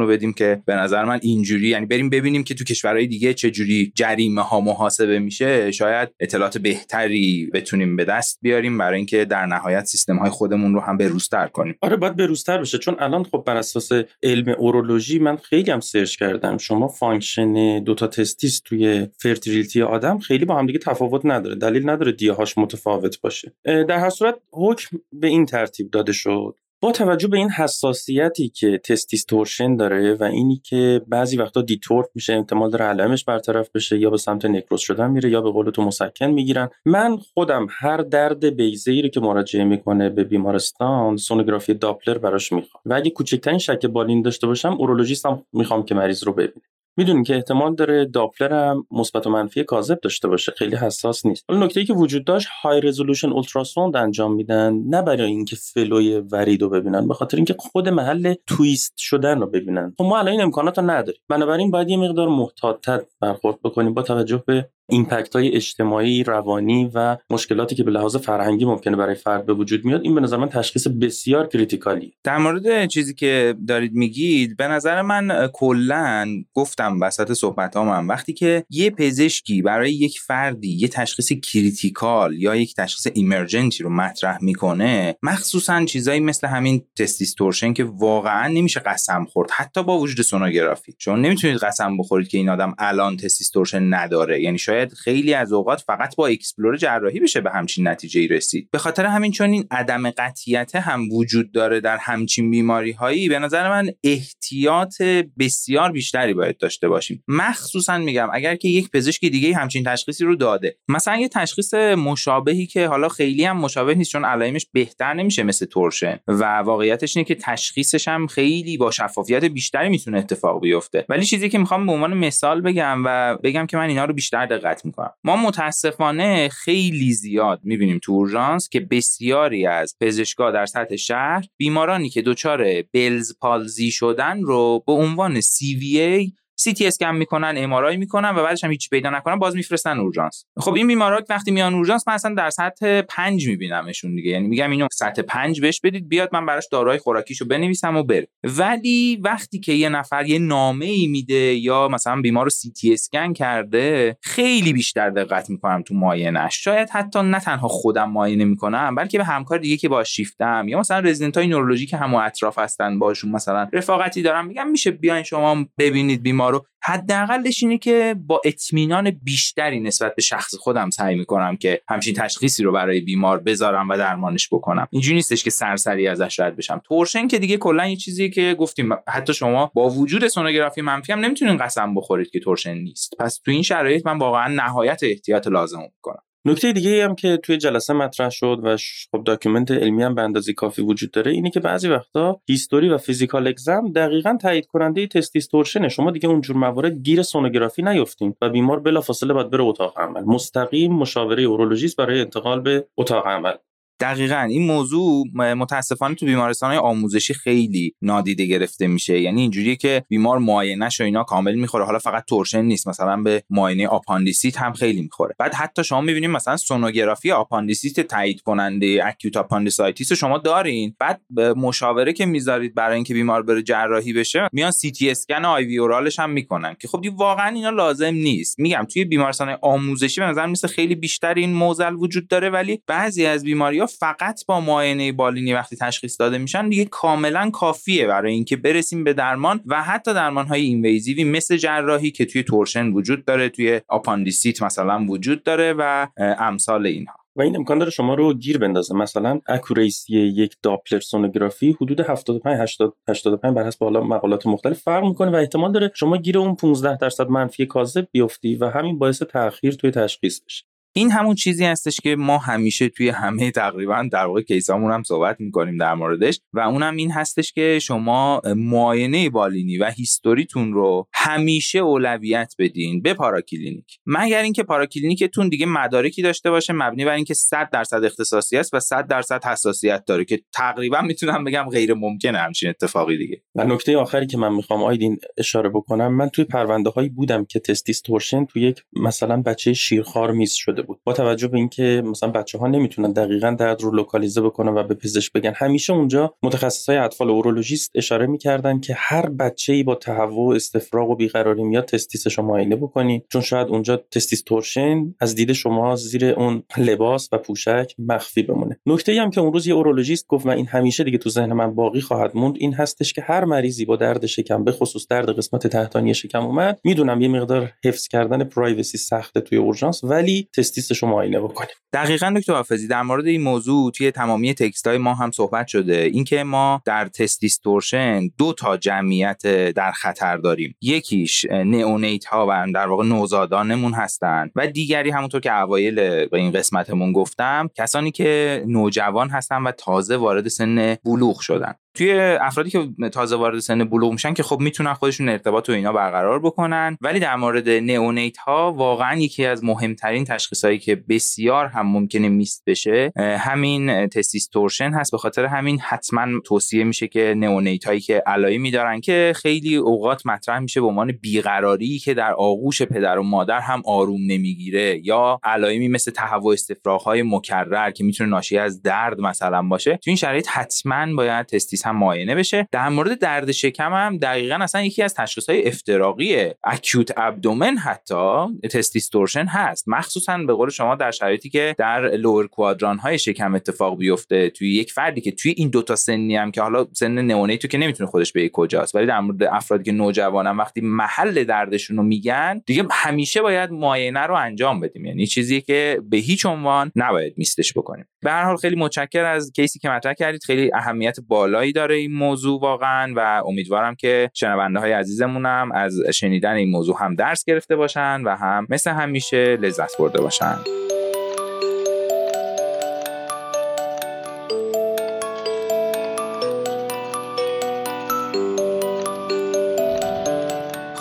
رو بدیم که به نظر من اینجوری یعنی بریم ببینیم که تو کشورهای دیگه چه جوری جریمه ها محاسبه میشه شاید اطلاعات بهتری بتونیم به دست بیاریم برای اینکه در نهایت سیستم های خودمون رو هم بروزتر کنیم.
آره باید بروزتر بشه. چون الان خب بر اساس علم اورولوژی من خیلی هم search کردم. شما function دوتا testis توی fertility آدم خیلی با هم دیگه تفاوت نداره. دلیل نداره دیه‌هاش متفاوت باشه. در هر صورت حکم به این ترتیب داده شد. با توجه به این حساسیتی که testis torsion داره و اینی که بعضی وقتا detort میشه احتمال داره علائمش برطرف بشه یا به سمت نکروز شدن میره یا به قول تو مسکن می‌گیرن. من خودم هر درد بیضه ای رو که مراجعه می‌کنه به بیمارستان سونوگرافی داپلر براش می‌خوام. و اگه کوچکترین شک بالینی داشته باشم اورولوژیستم می‌خوام که مریض رو ببینه. می‌دونیم که احتمال داره داپلر هم مثبت و منفی کاذب داشته باشه. خیلی حساس نیست. حالا نکته ای که وجود داشت high resolution ultrasound انجام میدن. نه برای اینکه flow ی ورید رو ببینن به خاطر اینکه خود محل twist شدن رو ببینن. خب ما الان این امکانات رو نداریم. بنابراین باید یه مقدار محتاطتر برخورد بکنیم با توجه به impact های اجتماعی روانی و مشکلاتی که به لحاظ فرهنگی ممکنه برای فرد به وجود میاد این به نظر من تشخیص بسیار critical ی
در مورد چیزی که دارید میگید به نظر من کلا گفتم وسط صحبت من وقتی که یه پزشکی برای یک فردی یه تشخیص critical یا یک تشخیص emergent ی رو مطرح می‌کنه مخصوصا چیزایی مثل همین testis torsion که واقعا نمیشه قسم خورد حتی با وجود سونوگرافی. شما نمی‌تونید قسم بخورید که این آدم الان testis torsion نداره یعنی شاید خیلی از اوقات فقط با explore جراحی بشه به همچین نتیجه ای رسید. به خاطر همین چون این عدم قطعیت هم وجود داره در همچین بیماری هایی به نظر من احتیاط بسیار بیشتری باید داشته باشیم. مخصوصا میگم اگر که یک پزشک دیگه همچین تشخیصی رو داده. مثلا یه تشخیص مشابهی که حالا خیلی هم مشابه نیست چون علائمش بهتر نمیشه مثل تورشن و واقعیتش اینه که تشخیصش هم خیلی با شفافیت بیشتری می‌تونه اتفاق بیفته. ولی چیزی که می‌خوام به عنوان مثال بگم و بگم که من اینا رو بیشتر دقت می‌کنم. ما متاسفانه خیلی زیاد می‌بینیم تو اورژانس که بسیاری از پزشکا در سطح شهر بیمارانی که دچار بلز پالزی شدن رو به عنوان CVA سی تی اسکن می‌کنن ام می‌کنن و بعدش هم هیچ پیدا نکنن باز میفرستن اورژانس. خب این بیمارا وقتی میان اورژانس من اصلا در سطح 5 میبینمشون دیگه. یعنی میگم اینو سطح 5 بهش بدید بیاد من براش داروهای خوراکیشو بنویسم و بره. ولی وقتی که یه نفر یه نامه ای میده یا مثلا بیمار رو سی تی اسکن کرده خیلی بیشتر دقت می‌کنم تو معاینش شاید حتی نه تنها خودم معاینه می‌کنم بلکه به همکار دیگه که با شیفتم یا مثلا رزیدنت های نورولوژی که همو اطراف هستن باشون مثلا رفاقتی دارم. میگم میشه بیاین شما ببینید بیمار رو. حداقلش اینه که با اطمینان بیشتری نسبت به شخص خودم سعی می‌کنم که همچین تشخیصی رو برای بیمار بذارم و درمانش بکنم. اینجوری نیستش که سرسری ازش رد بشم. تورشن که دیگه کلا یه چیزی که گفتیم. حتی شما با وجود سونوگرافی منفی هم نمی‌تونین قسم بخورید که تورشن نیست. پس تو این شرایط من واقعا نهایت احتیاط لازم می‌کنم.
نکته دیگه هم که توی جلسه مطرح شد و خب document علمی هم به اندازه کافی وجود داره اینه که بعضی وقتا history و physical exam دقیقا تایید کننده testis torsion ه شما دیگه اونجور موارد گیر سونوگرافی نیفتین و بیمار بلافاصله باید بره اتاق عمل. مستقیم مشاوره اورولوژیست برای انتقال به اتاق عمل.
دقیقا این موضوع متاسفانه تو بیمارستان های آموزشی خیلی نادیده گرفته میشه. یعنی اینجوریه که بیمار معاینش و اینا کامل می‌خوره. حالا فقط torsion نیست مثلا به معاینه آپاندیسیت هم خیلی می‌خوره. بعد حتی شما می‌بینید مثلا سونوگرافی آپاندیسیت تایید کننده acute appendicitis شما دارین. بعد مشاوره که می‌ذارید برای اینکه بیمار بره جراحی بشه میان سی تی اسکن IV oral ش هم می‌کنن. که خب واقعا اینا لازم نیست. میگم توی بیمارستان آموزشی به نظر مثل خیلی بیشتر این معضل وجود داره ولی بعضی از بیماری فقط با معاینه بالینی وقتی تشخیص داده میشن دیگه کاملا کافیه برای اینکه برسیم به درمان و حتی درمان های invasive ی مثل جراحی که توی torsion وجود داره توی آپاندیسیت مثلا وجود داره و امثال اینها.
و این امکان داره شما رو گیر بندازه. مثلا accuracy یک داپلر سونوگرافی حدود 75 80 85 بر حسب مقالات مختلف فرق می‌کنه و احتمال داره شما گیر اون 15 درصد منفی کاذب بیفتی و همین باعث تاخیر توی تشخیص بشه.
این همون چیزی هستش که ما همیشه توی همه تقریبا در واقع case امون هم صحبت می‌کنیم در موردش و اونم این هستش که شما معاینه بالینی و history تون رو همیشه اولویت بدین به پاراکلینیک. مگر اینکه پاراکلینیکتون دیگه مدارکی داشته باشه مبنی بر اینکه 100 درصد اختصاصی است و 100 درصد حساسیت داره که تقریبا می‌تونم بگم غیر ممکنه همچین اتفاقی دیگه.
و نکته آخری که من می‌خوام آیدین اشاره بکنم من توی پرونده هایی بودم که testis torsion توی یک مثلا بچه شیرخوار miss شده بود. با توجه به اینکه مثلا بچه ها نمی‌تونن دقیقا درد رو لوکالیزه بکنن و به پزشک بگن. همیشه اونجا متخصص های اطفال و اورولوژیست اشاره می‌کردن که هر بچه ای با تهوع استفراغ و بیقراری میاد testis رو معاینه بکنید. چون شاید اونجا testis torsion از دید شما زیر اون لباس و پوشک مخفی بمونه. نکته ای هم که اون روز یه اورولوژیست گفت و این همیشه دیگه تو ذهن من باقی خواهد موند این هستش که هر مریضی با درد شکم به خصوص درد قسمت تحتانی شکم اومد می‌دونم یه مقدار حفظ کردن privacy سخته توی اورژانس ولی testis رو معاینه بکنیم.
دقیقا دکتر حافظی در مورد این موضوع توی تمامی text های ما هم صحبت شده. اینکه ما در testis torsion دو تا جمعیت در خطر داریم. یکیش neonate ها و در واقع نوزادانمون هستن و دیگری همونطور که اوایل به این قسمتمون گفتم کسانی که نوجوان هستن و تازه وارد سن بلوغ شدن. توی افرادی که تازه وارد سن بلوغ میشن که خب می‌تونن خودشون ارتباط و اینا برقرار بکنن. ولی در مورد neonate ها واقعا یکی از مهمترین تشخیص هایی که بسیار هم ممکنه missed بشه همین testis torsion هست. به خاطر همین حتما توصیه میشه که neonate هایی که علائمی دارن که خیلی اوقات مطرح میشه به عنوان بیقراری که در آغوش پدر و مادر هم آروم نمی‌گیره یا علائمی مثل تهوع استفراغ های مکرر که می‌تونه ناشی از درد مثلا باشه. تو این شرایط حتما باید testis هم معاینه بشه. در مورد درد شکم هم دقیقا اصلا یکی از تشخیص های افتراقی acute abdomen حتی testis torsion هست. مخصوصا به قول شما در شرایطی که در lower quadrant های شکم اتفاق بیفته توی یک فردی که توی این دوتا سنی هم که حالا سن تو که نمی‌تونه خودش به کجاست ولی در مورد افرادی که نوجوانن وقتی محل دردشون رو میگن دیگه همیشه باید معاینه رو انجام بدیم. یعنی چیزی که به هیچ عنوان نباید missed ش بکنیم. به هر حال خیلی متشکر از case ی که مطرح کردید. خیلی اهمیت بالایی داره این موضوع واقعا و امیدوارم که شنونده های عزیزمونم از شنیدن این موضوع هم درس گرفته باشن و هم مثل همیشه لذت برده باشن.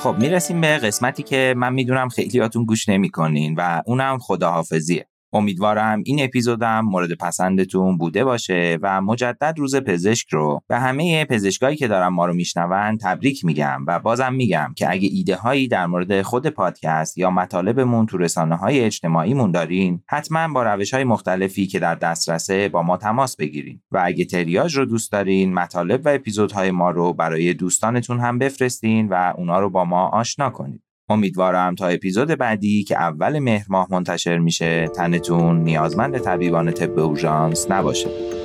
خب می‌رسیم به قسمتی که من می‌دونم خیلیاتون گوش نمی‌کنین و اونم خداحافظیه. امیدوارم این اپیزودم مورد پسندتون بوده باشه و مجدد روز پزشک رو به همه پزشکایی که دارن ما رو میشنون تبریک میگم و بازم میگم که اگه ایده هایی در مورد خود پادکست یا مطالبمون تو رسانه های اجتماعیمون دارین حتما با روش های مختلفی که در دسترسه با ما تماس بگیرین. و اگه تریاج رو دوست دارین مطالب و اپیزودهای ما رو برای دوستانتون هم بفرستین و اونا رو با ما آشنا کنید امیدوارم تا اپیزود بعدی که اول مهر ماه منتشر میشه تنتون نیازمند طبیبان طب اورژانس نباشه